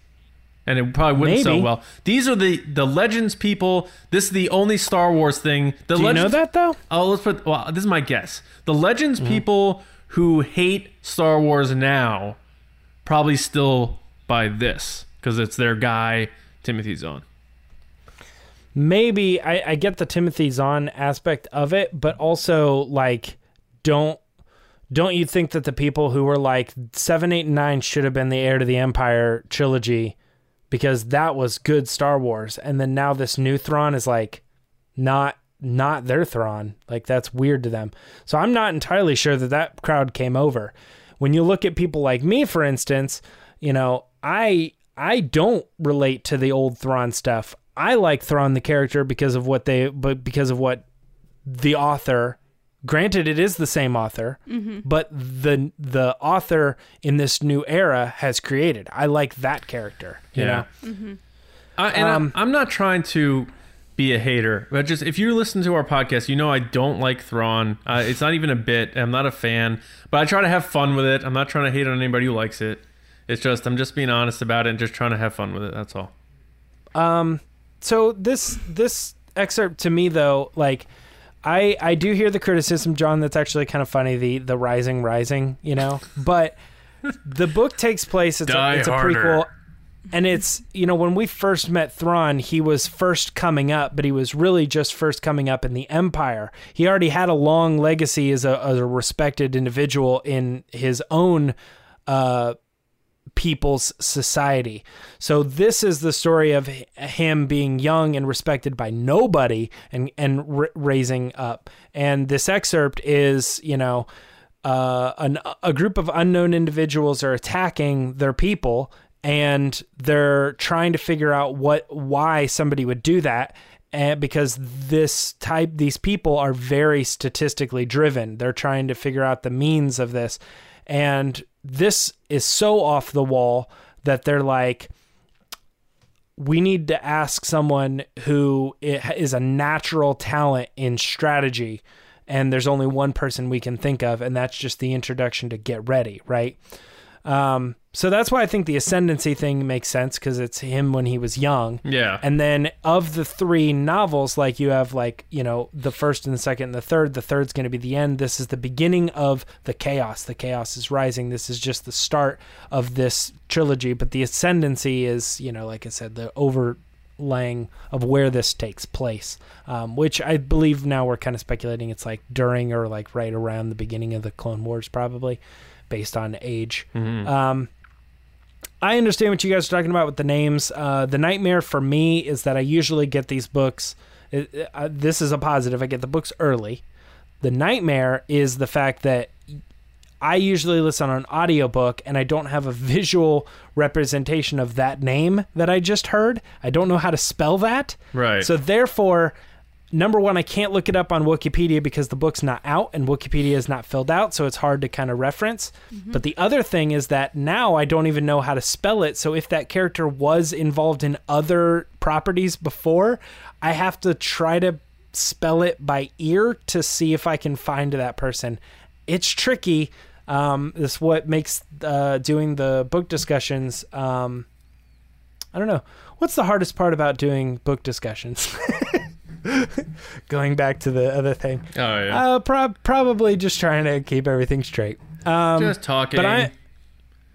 And it probably wouldn't sell well. These are the the Legends people. This is the only Star Wars thing. The Do you know that though? Oh, let's put. Well, this is my guess. The Legends Mm-hmm. people who hate Star Wars now probably still buy this because it's their guy Timothy Zahn. Maybe I, I get the Timothy Zahn aspect of it, but also like don't don't you think that the people who were like seven, eight, and nine should have been the heir to the Empire trilogy because that was good Star Wars, and then now this new Thrawn is like not not their Thrawn. Like that's weird to them. So I'm not entirely sure that that crowd came over. When you look at people like me, for instance, you know I I don't relate to the old Thrawn stuff. I like Thrawn the character because of what they, but because of what the author. Granted, it is the same author, but the the author in this new era has created. I like that character. You Yeah. know, I, and Um, I'm, I'm not trying to be a hater, but just if you listen to our podcast, you know I don't like Thrawn. Uh, it's not even a bit. I'm not a fan, but I try to have fun with it. I'm not trying to hate on anybody who likes it. It's just I'm just being honest about it and just trying to have fun with it. That's all. So this this excerpt to me though like i i do hear the criticism john that's actually kind of funny the the rising rising you know *laughs* but the book takes place it's, a, it's a prequel and it's you know when we first met Thrawn, he was first coming up, but he was really just first coming up in the Empire. He already had a long legacy as a, as a respected individual in his own uh, people's society. So this is the story of him being young and respected by nobody and and r- raising up. And this excerpt is, you know, uh, an, a group of unknown individuals are attacking their people and they're trying to figure out what why somebody would do that and because this type these people are very statistically driven they're trying to figure out the means of this and this is so off the wall that they're like we need to ask someone who is a natural talent in strategy and there's only one person we can think of and that's just the introduction to get ready right? Um, so that's why i think the ascendancy thing makes sense because it's him when he was young Yeah. and then of the three novels, like you have like, you know, the first and the second and the third, the third's going to be the end. This is the beginning of the chaos. The chaos is rising. This is just the start of this trilogy. But the ascendancy is, you know, like I said, the overlaying of where this takes place, um, which I believe now we're kind of speculating it's like during or like right around the beginning of the Clone Wars, probably based on age. Um, I understand what you guys are talking about with the names. Uh, the nightmare for me is that I usually get these books. It, it- uh, this is a positive. I get the books early. The nightmare is the fact that I usually listen on an audiobook and I don't have a visual representation of that name that I just heard. I don't know how to spell that. Right. So therefore, number one, I can't look it up on Wikipedia because the book's not out and Wikipedia is not filled out, so it's hard to kind of reference. But the other thing is that now I don't even know how to spell it. So if that character was involved in other properties before, I have to try to spell it by ear to see if I can find that person. It's tricky. Um, this is what makes uh, doing the book discussions. Um, I don't know. What's the hardest part about doing book discussions? *laughs* *laughs* Going back to the other thing, oh yeah. uh, prob probably just trying to keep everything straight. Um, just talking. but I,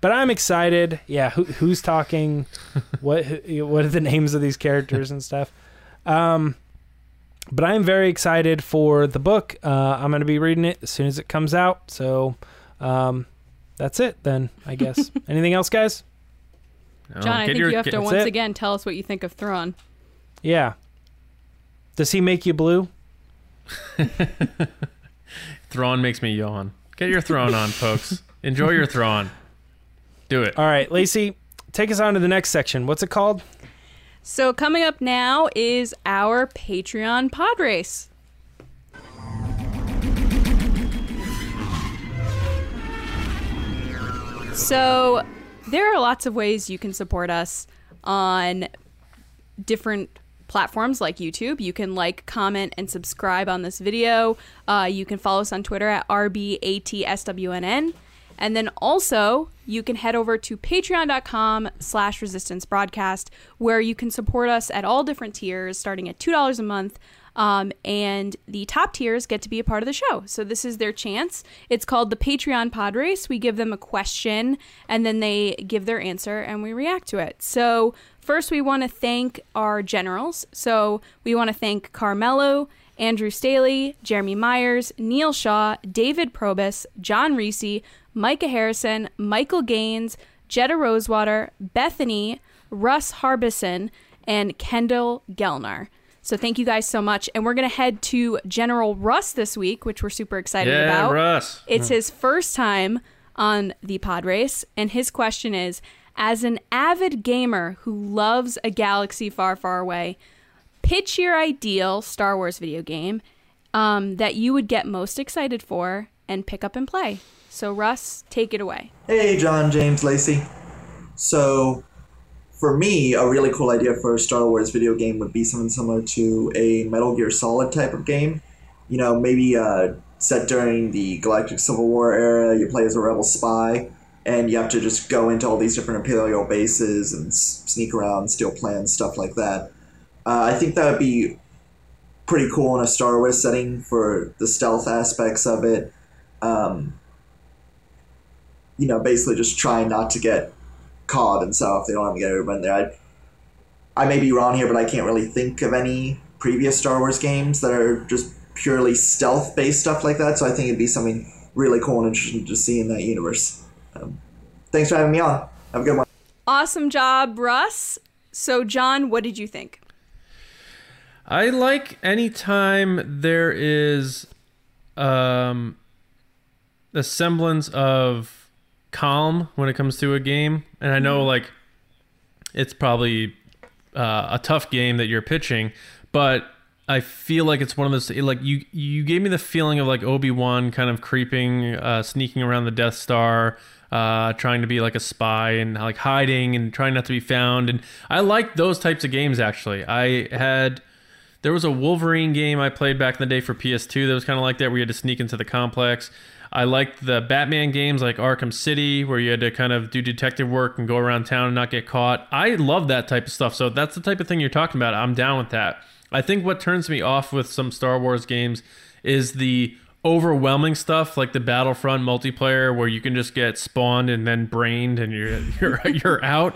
but I'm excited. Yeah, who, who's talking? *laughs* what who- what are the names of these characters and stuff? Um, but I'm very excited for the book. Uh, I'm going to be reading it as soon as it comes out. So, um, that's it then. I *laughs* guess. Anything else, guys? No, John, I think your- you have get- to once it. again tell us what you think of Thrawn. Yeah. Does he make you blue? *laughs* Thrawn makes me yawn. Get your Thrawn on, folks. Enjoy your Thrawn. Do it. All right, Lacey, take us on to the next section. What's it called? So coming up now is our Patreon pod race. So there are lots of ways you can support us on different platforms like YouTube. You can like, comment, and subscribe on this video. Uh, you can follow us on Twitter at RBATSWNN. And then also, you can head over to patreon.com slash resistance broadcast, where you can support us at all different tiers, starting at $2 a month. Um, and the top tiers get to be a part of the show. So this is their chance. It's called the Patreon Pod Race. We give them a question and then they give their answer and we react to it. So first, we want to thank our generals. So we want to thank Carmelo. Andrew Staley, Jeremy Myers, Neil Shaw, David Probus, John Reese, Micah Harrison, Michael Gaines, Jetta Rosewater, Bethany, Russ Harbison, and Kendall Gelnar. So thank you guys so much. And we're going to head to General Russ this week, which we're super excited Yeah, about. Russ. It's his first time on the pod race. And his question is As an avid gamer who loves a galaxy far, far away, pitch your ideal Star Wars video game um, that you would get most excited for and pick up and play. So, Russ, take it away. Hey, John James Lacey. So, for me, a really cool idea for a Star Wars video game would be something similar to a Metal Gear Solid type of game. You know, maybe uh, set during the Galactic Civil War era, you play as a rebel spy, and you have to just go into all these different Imperial bases and s- sneak around, steal plans, stuff like that. Uh, I think that would be pretty cool in a Star Wars setting for the stealth aspects of it. Um, you know, basically just trying not to get caught and stuff. They don't want to get everyone there. I, I may be wrong here, but I can't really think of any previous Star Wars games that are just purely stealth based stuff like that. So I think it'd be something really cool and interesting to see in that universe. Um, thanks for having me on. Have a good one. Awesome job, Russ. So, John, what did you think? I like anytime there is um, a semblance of calm when it comes to a game, and I know like it's probably uh, a tough game that you're pitching, but I feel like it's one of those like you you gave me the feeling of like Obi Wan kind of creeping, uh, sneaking around the Death Star, uh, trying to be like a spy and like hiding and trying not to be found. And I like those types of games actually. I had there was a Wolverine game I played back in the day for PS2 that was kind of like that, where you had to sneak into the complex. I liked the Batman games like Arkham City, where you had to kind of do detective work and go around town and not get caught. I love that type of stuff. So that's the type of thing you're talking about. I'm down with that. I think what turns me off with some Star Wars games is the overwhelming stuff like the Battlefront multiplayer where you can just get spawned and then brained and you're *laughs* you're you're out.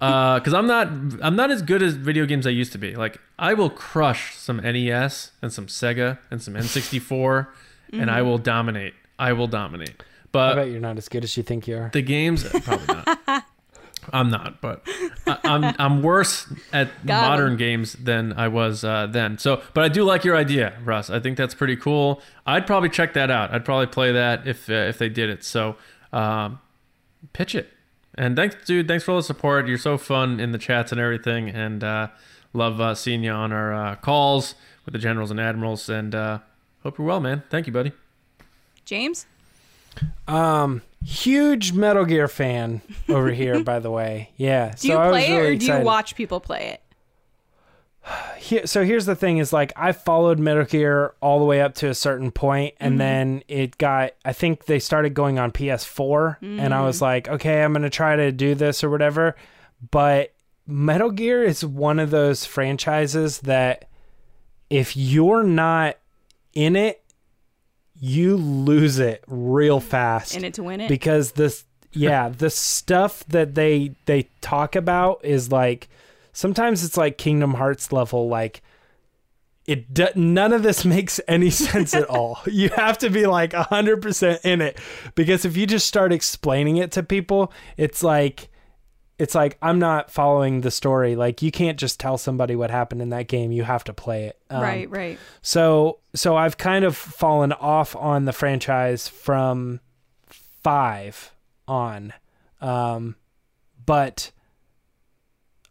Uh, because I'm not I'm not as good as video games I used to be. Like I will crush some NES and some Sega and some N64, and I mm-hmm. will dominate. I will dominate. I But bet you're not as good as you think you are. the games probably not. *laughs* I'm not, but I, I'm I'm worse at *laughs* Got him. modern games than I was uh, then. So, but I do like your idea, Russ. I think that's pretty cool. I'd probably check that out. I'd probably play that if uh, if they did it. So, um, pitch it. And thanks, dude. Thanks for all the support. You're so fun in the chats and everything, and uh, love uh, seeing you on our uh, calls with the generals and admirals. And uh, hope you're well, man. Thank you, buddy. James? Um, huge Metal Gear fan over here, *laughs* by the way. Yeah. Do you so I was play it really or do you watch people play it? Here, so here's the thing: is like I followed Metal Gear all the way up to a certain point, and mm-hmm. then it got. I think they started going on PS4, and I was mm. like, okay, I'm gonna try to do this or whatever. But Metal Gear is one of those franchises that if you're not in it, you lose it real mm. fast In it to win it? because this *laughs* yeah the stuff that they they talk about is like sometimes it's like kingdom hearts level like it do, none of this *laughs* makes any sense at all *laughs* you have to be like 100% in it because if you just start explaining it to people it's like it's like i'm not following the story like you can't just tell somebody what happened in that game you have to play it Um, right, right. so so I've kind of fallen off on the franchise from five on. Um but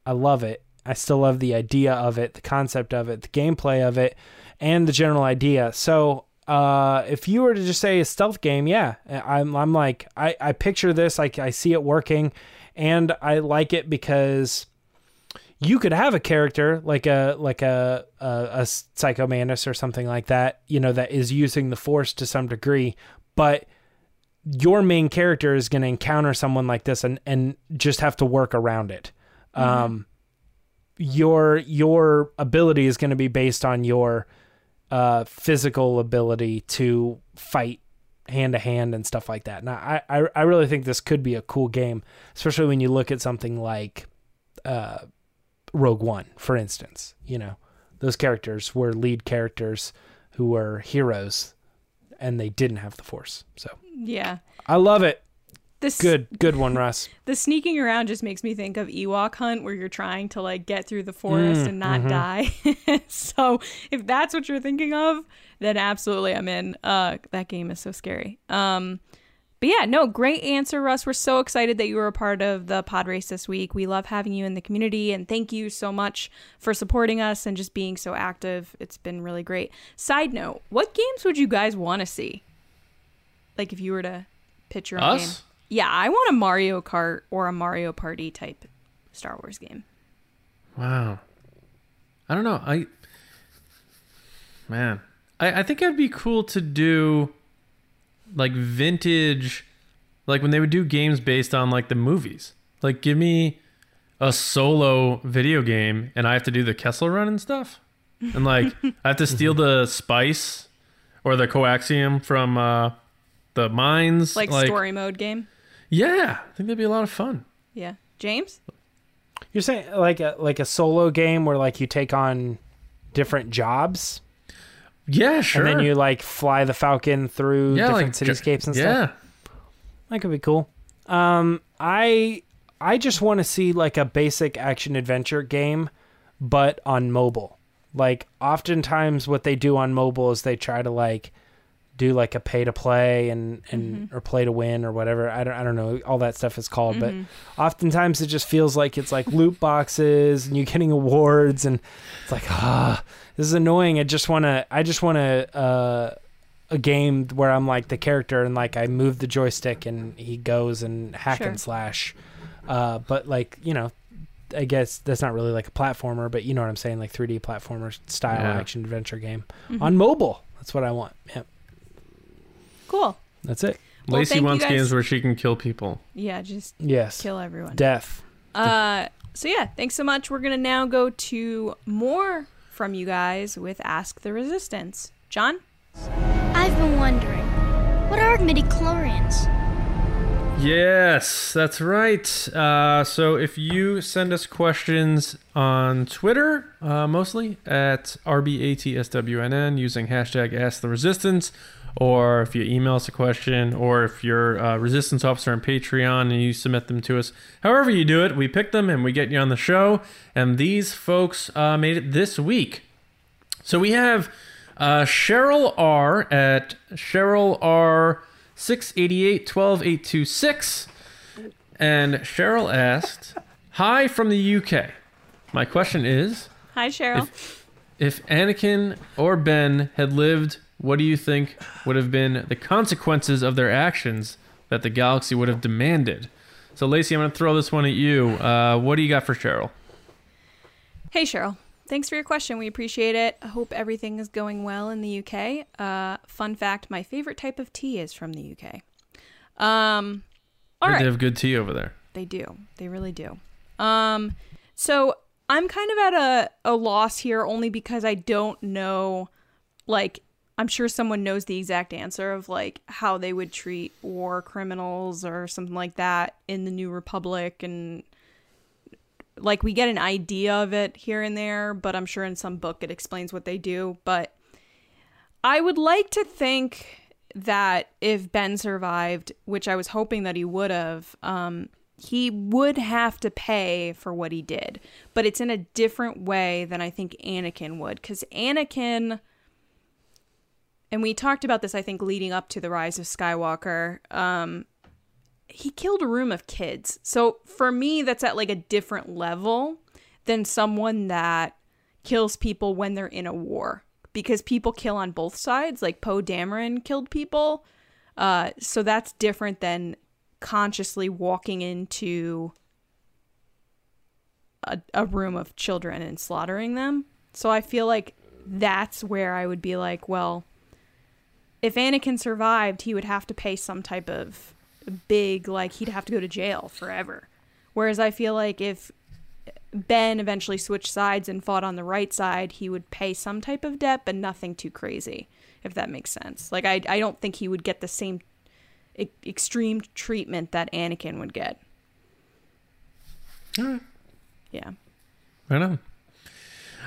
I love it. I still love the idea of it, the concept of it, the gameplay of it, and the general idea. So uh, if you were to just say a stealth game, yeah, I'm, I'm like, I, I picture this, like I see it working, and I like it because you could have a character like a like a a, a psycho mantis or something like that, you know, that is using the force to some degree, but your main character is going to encounter someone like this and and just have to work around it. Um, your your ability is going to be based on your uh, physical ability to fight hand to hand and stuff like that. And I, I I really think this could be a cool game, especially when you look at something like uh, Rogue One, for instance. You know, those characters were lead characters who were heroes, and they didn't have the Force. So Yeah. I love it. This Good, good one, Russ. *laughs* the sneaking around just makes me think of Ewok Hunt, where you're trying to like get through the forest Mm, and not mm-hmm. die. *laughs* so if that's what you're thinking of, then absolutely I'm in. Uh, that game is so scary. Um, but yeah, no, great answer, Russ. We're so excited that you were a part of the pod race this week. We love having you in the community, and thank you so much for supporting us and just being so active. It's been really great. Side note: What games would you guys want to see? Like if you were to pitch your own game. Yeah, I want a Mario Kart or a Mario Party type Star Wars game. Wow. I don't know. I man, I, I think it'd be cool to do like vintage, like when they would do games based on like the movies. Like, give me a solo video game, and I have to do the Kessel Run and stuff, and like *laughs* I have to steal the spice or the coaxium from uh, the mines. Like, story mode game. Yeah, I think that'd be a lot of fun. Yeah. James? You're saying like a like a solo game where like you take on different jobs Yeah, sure. and then you like fly the Falcon through yeah, different like, cityscapes and stuff? yeah. stuff. That could be cool. Um, I I just want to see like a basic action adventure game, but on mobile. Like oftentimes, what they do on mobile is they try to like do like a pay to play and and or play to win or whatever. I don't I don't know all that stuff is called, but oftentimes it just feels like it's like loot boxes and you're getting awards and it's like ah this is annoying. I just want to I just want to uh a game where I'm like the character and like I move the joystick and he goes and hack Sure. and slash. Uh, but like you know, I guess that's not really like a platformer, but you know what I'm saying, like 3D platformer style Yeah. action adventure game on mobile. That's what I want. Yeah, Cool. that's it. Well, Lacey wants games where she can kill people. Yeah, just Yes, kill everyone. death. Uh, so yeah, thanks so much. We're gonna now go to more from you guys with Ask the Resistance. John? I've been wondering, what are midichlorians? Yes, that's right. Uh, so if you send us questions on Twitter, uh, mostly at RBATSWNN using hashtag Ask the Resistance, or if you email us a question, or if you're a Resistance officer on Patreon and you submit them to us, however you do it, we pick them and we get you on the show. And these folks uh, made it this week. So we have uh, Cheryl R at Cheryl R six eighty eight twelve eight two six, and Cheryl asked, "Hi from the UK. My question is, Hi, Cheryl. if Anakin or Ben had lived, what do you think would have been the consequences of their actions that the galaxy would have demanded?" So, Lacey, I'm going to throw this one at you. Uh, what do you got for Cheryl? Hey, Cheryl. Thanks for your question. We appreciate it. I hope everything is going well in the UK. Uh, fun fact: my favorite type of tea is from the UK. Um, all They right. have good tea over there. They do. They really do. Um, so I'm kind of at a, a loss here only because I don't know, like, I'm sure someone knows the exact answer of, like, how they would treat war criminals or something like that in the New Republic. And, like, we get an idea of it here and there, but I'm sure in some book it explains what they do. But I would like to think that if Ben survived, which I was hoping that he would have, um, he would have to pay for what he did. But it's in a different way than I think Anakin would. Because Anakin, and we talked about this, I think, leading up to the rise of Skywalker, um, he killed a room of kids. So for me, that's at like a different level than someone that kills people when they're in a war because people kill on both sides. Like Poe Dameron killed people. Uh, so that's different than consciously walking into a, a room of children and slaughtering them. So I feel like that's where I would be like, well, if Anakin survived, he would have to pay some type of big, like, he'd have to go to jail forever. Whereas I feel like if Ben eventually switched sides and fought on the right side, he would pay some type of debt, but nothing too crazy, if that makes sense. Like I, I don't think he would get the same e- extreme treatment that Anakin would get. Alright. Yeah. Right on.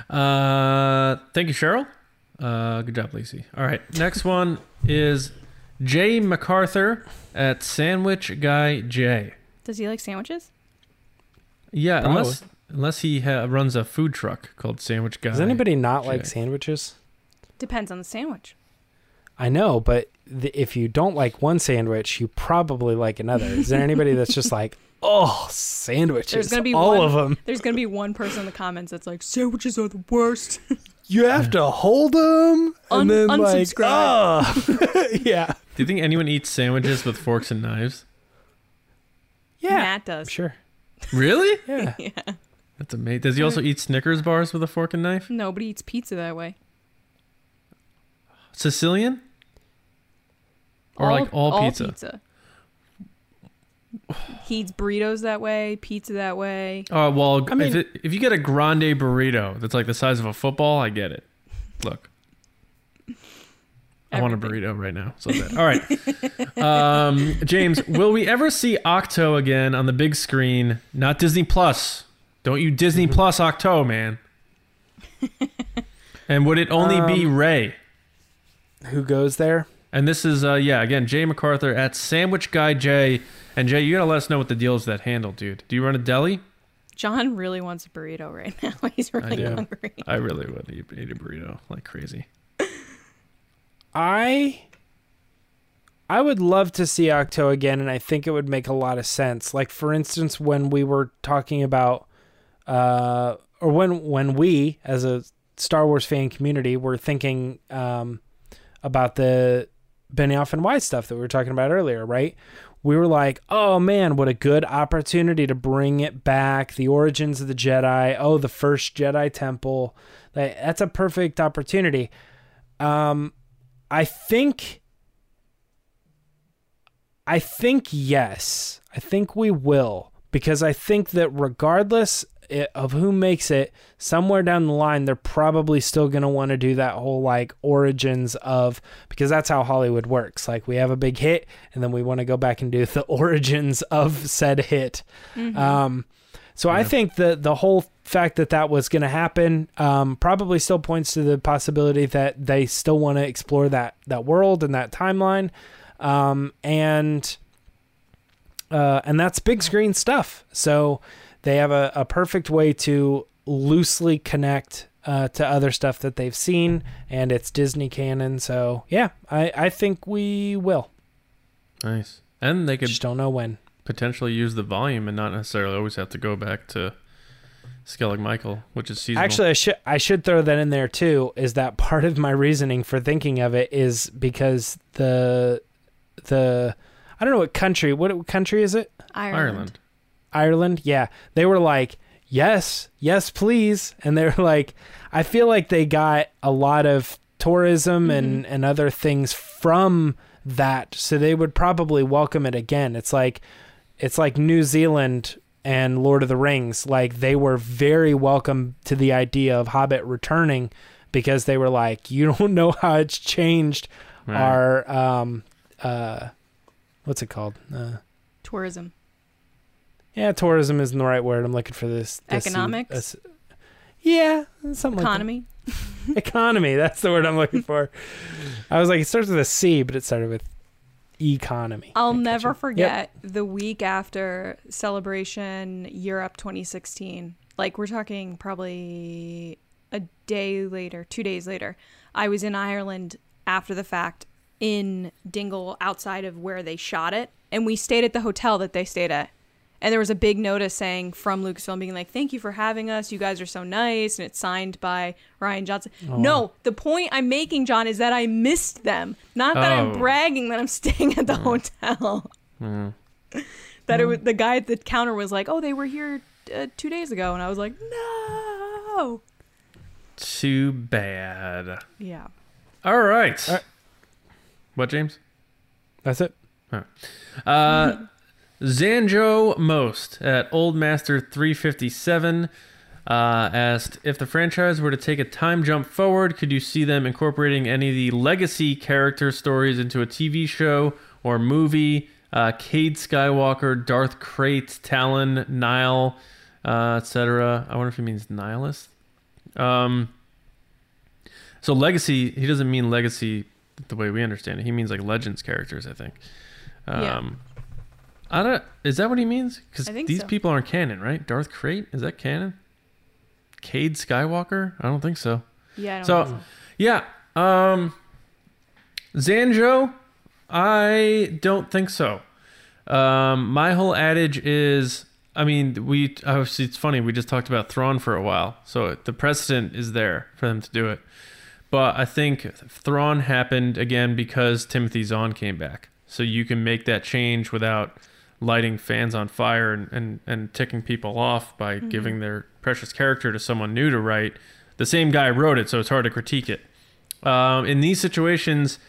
Uh, thank you, Cheryl. Uh, good job, Lacey. All right, next one is Jay MacArthur at Sandwich Guy J. Does he like sandwiches? Yeah, Probably. unless unless he ha- runs a food truck called Sandwich Guy. Does anybody not like sandwiches? Depends on the sandwich. I know, but the, if you don't like one sandwich, you probably like another. Is there anybody that's just like, *laughs* oh, sandwiches? There's gonna be all one- of them. There's gonna be one person in the comments that's like, sandwiches are the worst. *laughs* You have to hold them and Un- then like, unsubscribe. oh. *laughs* yeah, Do you think anyone eats sandwiches with forks and knives? yeah, Matt does. sure, Really? *laughs* yeah. *laughs* Yeah. That's amazing. Does he also eat Snickers bars with a fork and knife? Nobody eats pizza that way. Sicilian? Or like all, pizza? He eats burritos that way, pizza that way. Oh well, I mean- if, it, if you get a grande burrito that's like the size of a football, I get it. Look, I want a burrito right now. So bad. All right, um, James, will we ever see Ahch-To again on the big screen? Not Disney Plus. Don't you Disney Mm-hmm. Plus Ahch-To, man. and would it only be Um, Rey? Who goes there? And this is uh yeah again Jay MacArthur at Sandwich Guy Jay. And Jay, you gotta let us know what the deal is that handle, dude. Do you run a deli? John really wants a burrito right now. *laughs* He's really do. hungry. I really would eat, eat a burrito like crazy. I I would love to see Ahch-To again, and I think it would make a lot of sense. Like for instance, when we were talking about, uh, or when when we as a Star Wars fan community were thinking um, about the Benioff and Weiss stuff that we were talking about earlier, right? We were like, oh man, what a good opportunity to bring it back. The origins of the Jedi. Oh, the first Jedi Temple. That's a perfect opportunity. Um, I think I think yes. I think we will because I think that regardless i- of who makes it, somewhere down the line they're probably still going to want to do that whole like origins of because that's how Hollywood works. Like we have a big hit and then we want to go back and do the *laughs* origins of said hit. Um so I think that the whole fact that that was going to happen um, probably still points to the possibility that they still want to explore that that world and that timeline, um, and uh, and that's big screen stuff. So they have a, a perfect way to loosely connect uh, to other stuff that they've seen, and it's Disney canon. So yeah, I I think we will. Nice. And they could Just don't know when. potentially use the volume and not necessarily always have to go back to Skellig Michael, which is seasonal. Actually, I should I should throw that in there too. Is that part of my reasoning for thinking of it is because the the I don't know what country what, what country is it Ireland. Ireland. Ireland yeah they were like yes yes please and they were *laughs* like I feel like they got a lot of tourism and and other things from that so they would probably welcome it again. It's like it's like New Zealand and Lord of the Rings. Like they were very welcome to the idea of Hobbit returning because they were like, you *laughs* don't know how it's changed Right. our um uh what's it called? Uh, Tourism. Yeah, tourism isn't the right word. I'm looking for this. this Economics? this- yeah, something like that. Economy. *laughs* *laughs* economy. That's the word I'm looking for. I was like, it starts with a C, but it started with economy. I'll never Yep. forget the week after Celebration Europe 2016. Like we're talking probably a day later, two days later. I was in Ireland after the fact in Dingle outside of where they shot it, and we stayed at the hotel that they stayed at. And there was a big notice saying from Lucasfilm being like, "Thank you for having us. You guys are so nice." And it's signed by Rian Johnson. No, the point I'm making, John, is that I missed them. Not that I'm Oh. bragging that I'm *laughs* staying at the hotel. that it was, the guy at the counter was like, "Oh, they were here uh, two days ago," and I was like, "No." Too bad. Yeah. All right. All right. What, James? That's it. Uh, *laughs* Zanjo Most at Old Master 357. uh, asked if the franchise were to take a time jump forward, could you see them incorporating any of the legacy character stories into a TV show or movie? Uh, Cade Skywalker, Darth Krayt, Talon, Nihl, uh, etc. I wonder if he means nihilist. Um, so legacy, he doesn't mean legacy the way we understand it. He means like legends characters, I think. Um, Yeah. I don't. Is that what he means? Because these so. people aren't canon, right? Darth Krayt is that canon? Cade Skywalker? I don't think so. Yeah. I don't So, think so. yeah. Um, Zanjo, I don't think so. Um, my whole adage is, I mean, we obviously it's funny. We just talked about Thrawn for a while, so the precedent is there for them to do it. But I think Thrawn happened again because Timothy Zahn came back, so you can make that change without lighting fans on fire and, and, and ticking people off by giving their precious character to someone new to write. The same guy wrote it, so it's hard to critique it. Um, in these situations,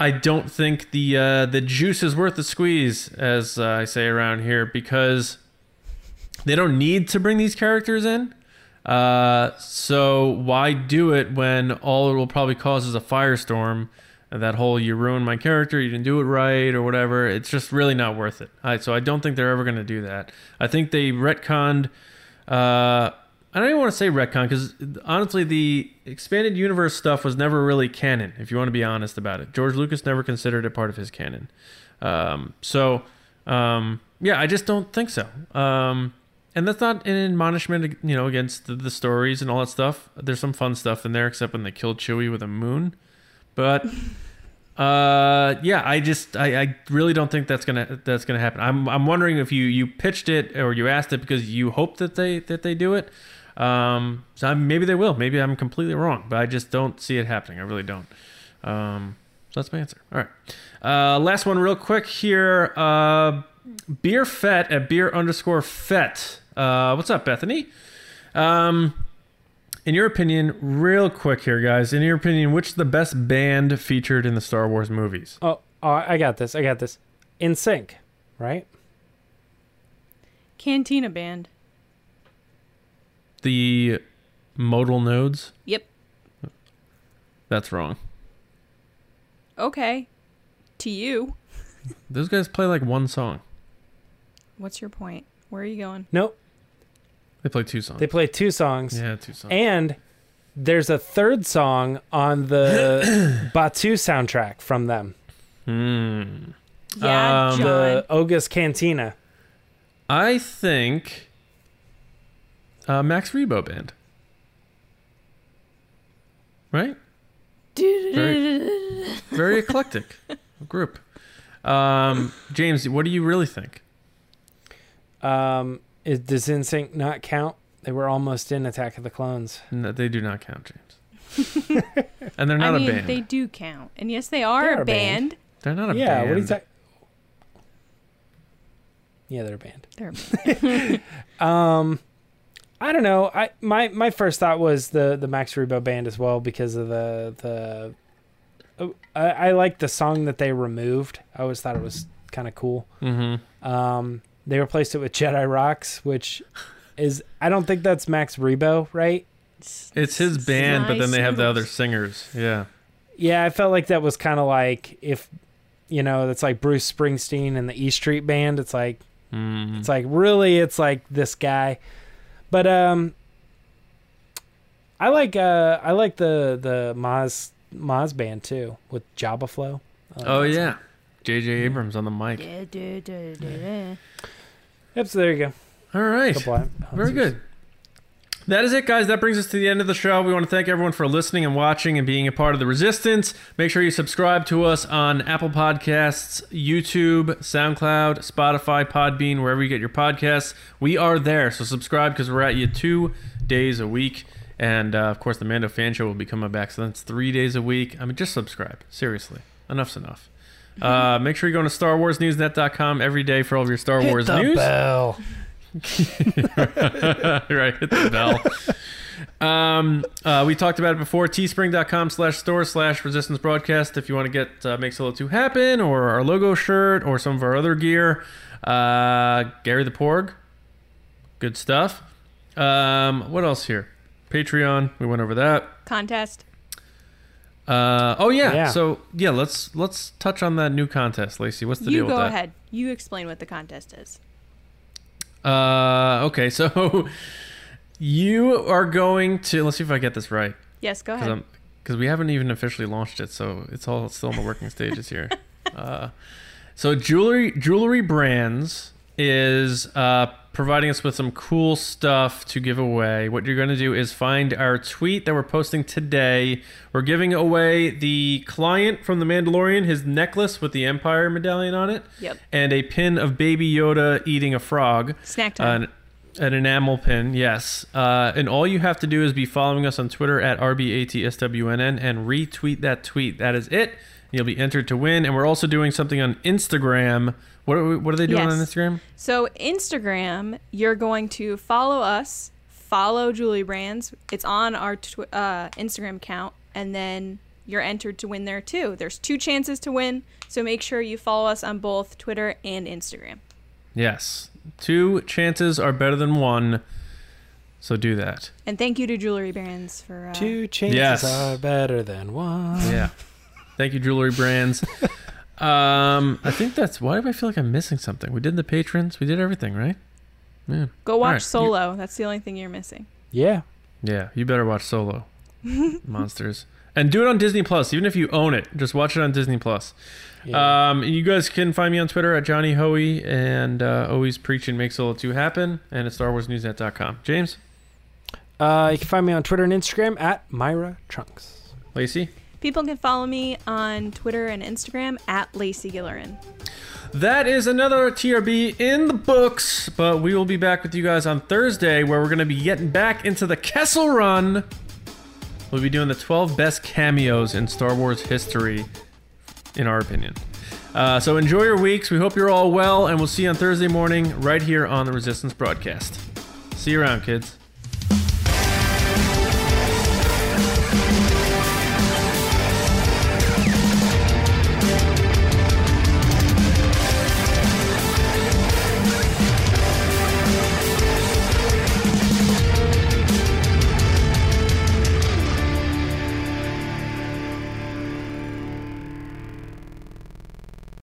I don't think the uh, the juice is worth the squeeze, as uh, I say around here, because they don't need to bring these characters in. Uh, so why do it when all it will probably cause is a firestorm? That whole you ruined my character, you didn't do it right, or whatever. It's just really not worth it. All right, so I don't think they're ever going to do that. I think they retconned. Uh, I don't even want to say retcon because honestly, the expanded universe stuff was never really canon. If you want to be honest about it, George Lucas never considered it part of his canon. Um, so, um, yeah, I just don't think so. Um, and that's not an admonishment, you know, against the, the stories and all that stuff. There's some fun stuff in there, except when they killed Chewie with a moon. But uh, yeah, I just I, I really don't think that's gonna that's gonna happen. I'm I'm wondering if you you pitched it or you asked it because you hope that they that they do it. Um, so I'm, maybe they will. Maybe I'm completely wrong, but I just don't see it happening. I really don't. Um, so that's my answer. All right. Uh, last one, real quick here. Uh, beer fet at beer underscore fet. Uh, what's up, Bethany? Um, in your opinion, real quick here, guys. In your opinion, which is the best band featured in the Star Wars movies? Oh, oh, I got this. I got this. NSYNC, right? Cantina Band. The modal nodes. Yep. That's wrong. Okay. To you. Those guys play like one song. What's your point? Where are you going? Nope. They play two songs. They play two songs. yeah, two songs. And there's a third song on the *clears throat* Batuu soundtrack from them. Hmm. Yeah, Um, John. The Oga's Cantina. I think uh, Max Rebo band. Right? Very, very eclectic *laughs* group. Um, James, what do you really think? Um, is, does NSYNC not count? They were almost in Attack of the Clones. No, they do not count, James. *laughs* and they're not I mean, a band. they do count. And yes, they are They are a a band. band. They're not a yeah, band. what are you talking? Yeah, they're a band. They're a *laughs* band. Um, I don't know. I my my first thought was the the Max Rebo band as well because of the the. oh, I, I like the song that they removed. I always thought it was kind of cool. Mm-hmm. Um, they replaced it with Jedi Rocks, which is I don't think that's Max Rebo, right? It's his band, but then they have the other singers. Yeah. Yeah, I felt like that was kind of like if you know, that's like Bruce Springsteen and the E Street Band. It's like Mm. It's like really, it's like this guy, but um, I like uh, I like the the Maz Maz band too with Jabba Flow. Like Oh yeah, song. J.J. Abrams on the mic. Da, da, da, da, da. Yep. So there you go. All right. Very good. That is it, guys. That brings us to the end of the show. We want to thank everyone for listening and watching and being a part of the resistance. Make sure you subscribe to us on Apple Podcasts, YouTube, SoundCloud, Spotify, Podbean, wherever you get your podcasts. We are there. So subscribe because we're at you two days a week. And uh, of course, the Mando Fan Show will be coming back. So that's three days a week. I mean, just subscribe. Seriously. Enough's enough. Uh, make sure you go to StarWarsNews.com every day for all of your Star Wars Hit the news. bell. *laughs* right, hit the bell. um, uh, we talked about it before. Teespring.com slash store slash resistance broadcast. If you want to get uh, Make Solo 2 happen or our logo shirt or some of our other gear. Uh, Gary the Porg. Good stuff. Um, what else here? Patreon. We went over that. Contest. Uh, oh yeah. Yeah. So yeah, let's let's touch on that new contest, Lacey. What's the You deal go with that? ahead. You explain what the contest is. Uh, okay. So *laughs* you are going to. Let's see if I get this right. Yes, go ahead. Because we haven't even officially launched it, so it's all still in the working stages here. *laughs* Uh, so jewelry jewelry brands is uh, providing us with some cool stuff to give away. What you're going to do is find our tweet that we're posting today. We're giving away the client from the Mandalorian, his necklace with the Empire medallion on it, Yep. and a pin of Baby Yoda eating a frog. Snack time. An, an enamel pin, yes. Uh, and all you have to do is be following us on Twitter at RBATSWNN and retweet that tweet. That is it. You'll be entered to win. And we're also doing something on Instagram. What are, we, what are they doing Yes. on Instagram? So Instagram, you're going to follow us, follow Jewelry Brands. It's on our tw- uh, Instagram account, and then you're entered to win there too. There's two chances to win, so make sure you follow us on both Twitter and Instagram. Yes. Two chances are better than one. So do that. And thank you to Jewelry Brands for uh, Two chances Yes. are better than one. Yeah. Thank you, Jewelry Brands. *laughs* um, I think that's why do I feel like I'm missing something? We did the patrons. We did everything, right? Yeah. go watch Alright, you- Solo. That's the only thing you're missing. Yeah. Yeah, you better watch Solo, *laughs* Monsters, and do it on Disney Plus. Even if you own it, just watch it on Disney Plus. Yeah. Um, you guys can find me on Twitter at Johnny Hoey and uh, always preach and make Solo 2 happen, and at StarWarsNewsNet.com. James, Uh, you can find me on Twitter and Instagram at Myra Trunks. Lacey, People can follow me on Twitter and Instagram at Lacey Gillerin. that is another TRB in the books. But we will be back with you guys on Thursday, where we're going to be getting back into the Kessel Run. We'll be doing the 12 best cameos in Star Wars history, in our opinion. Uh, so enjoy your weeks. We hope you're all well, and we'll see you on Thursday morning right here on the Resistance broadcast. See you around, kids.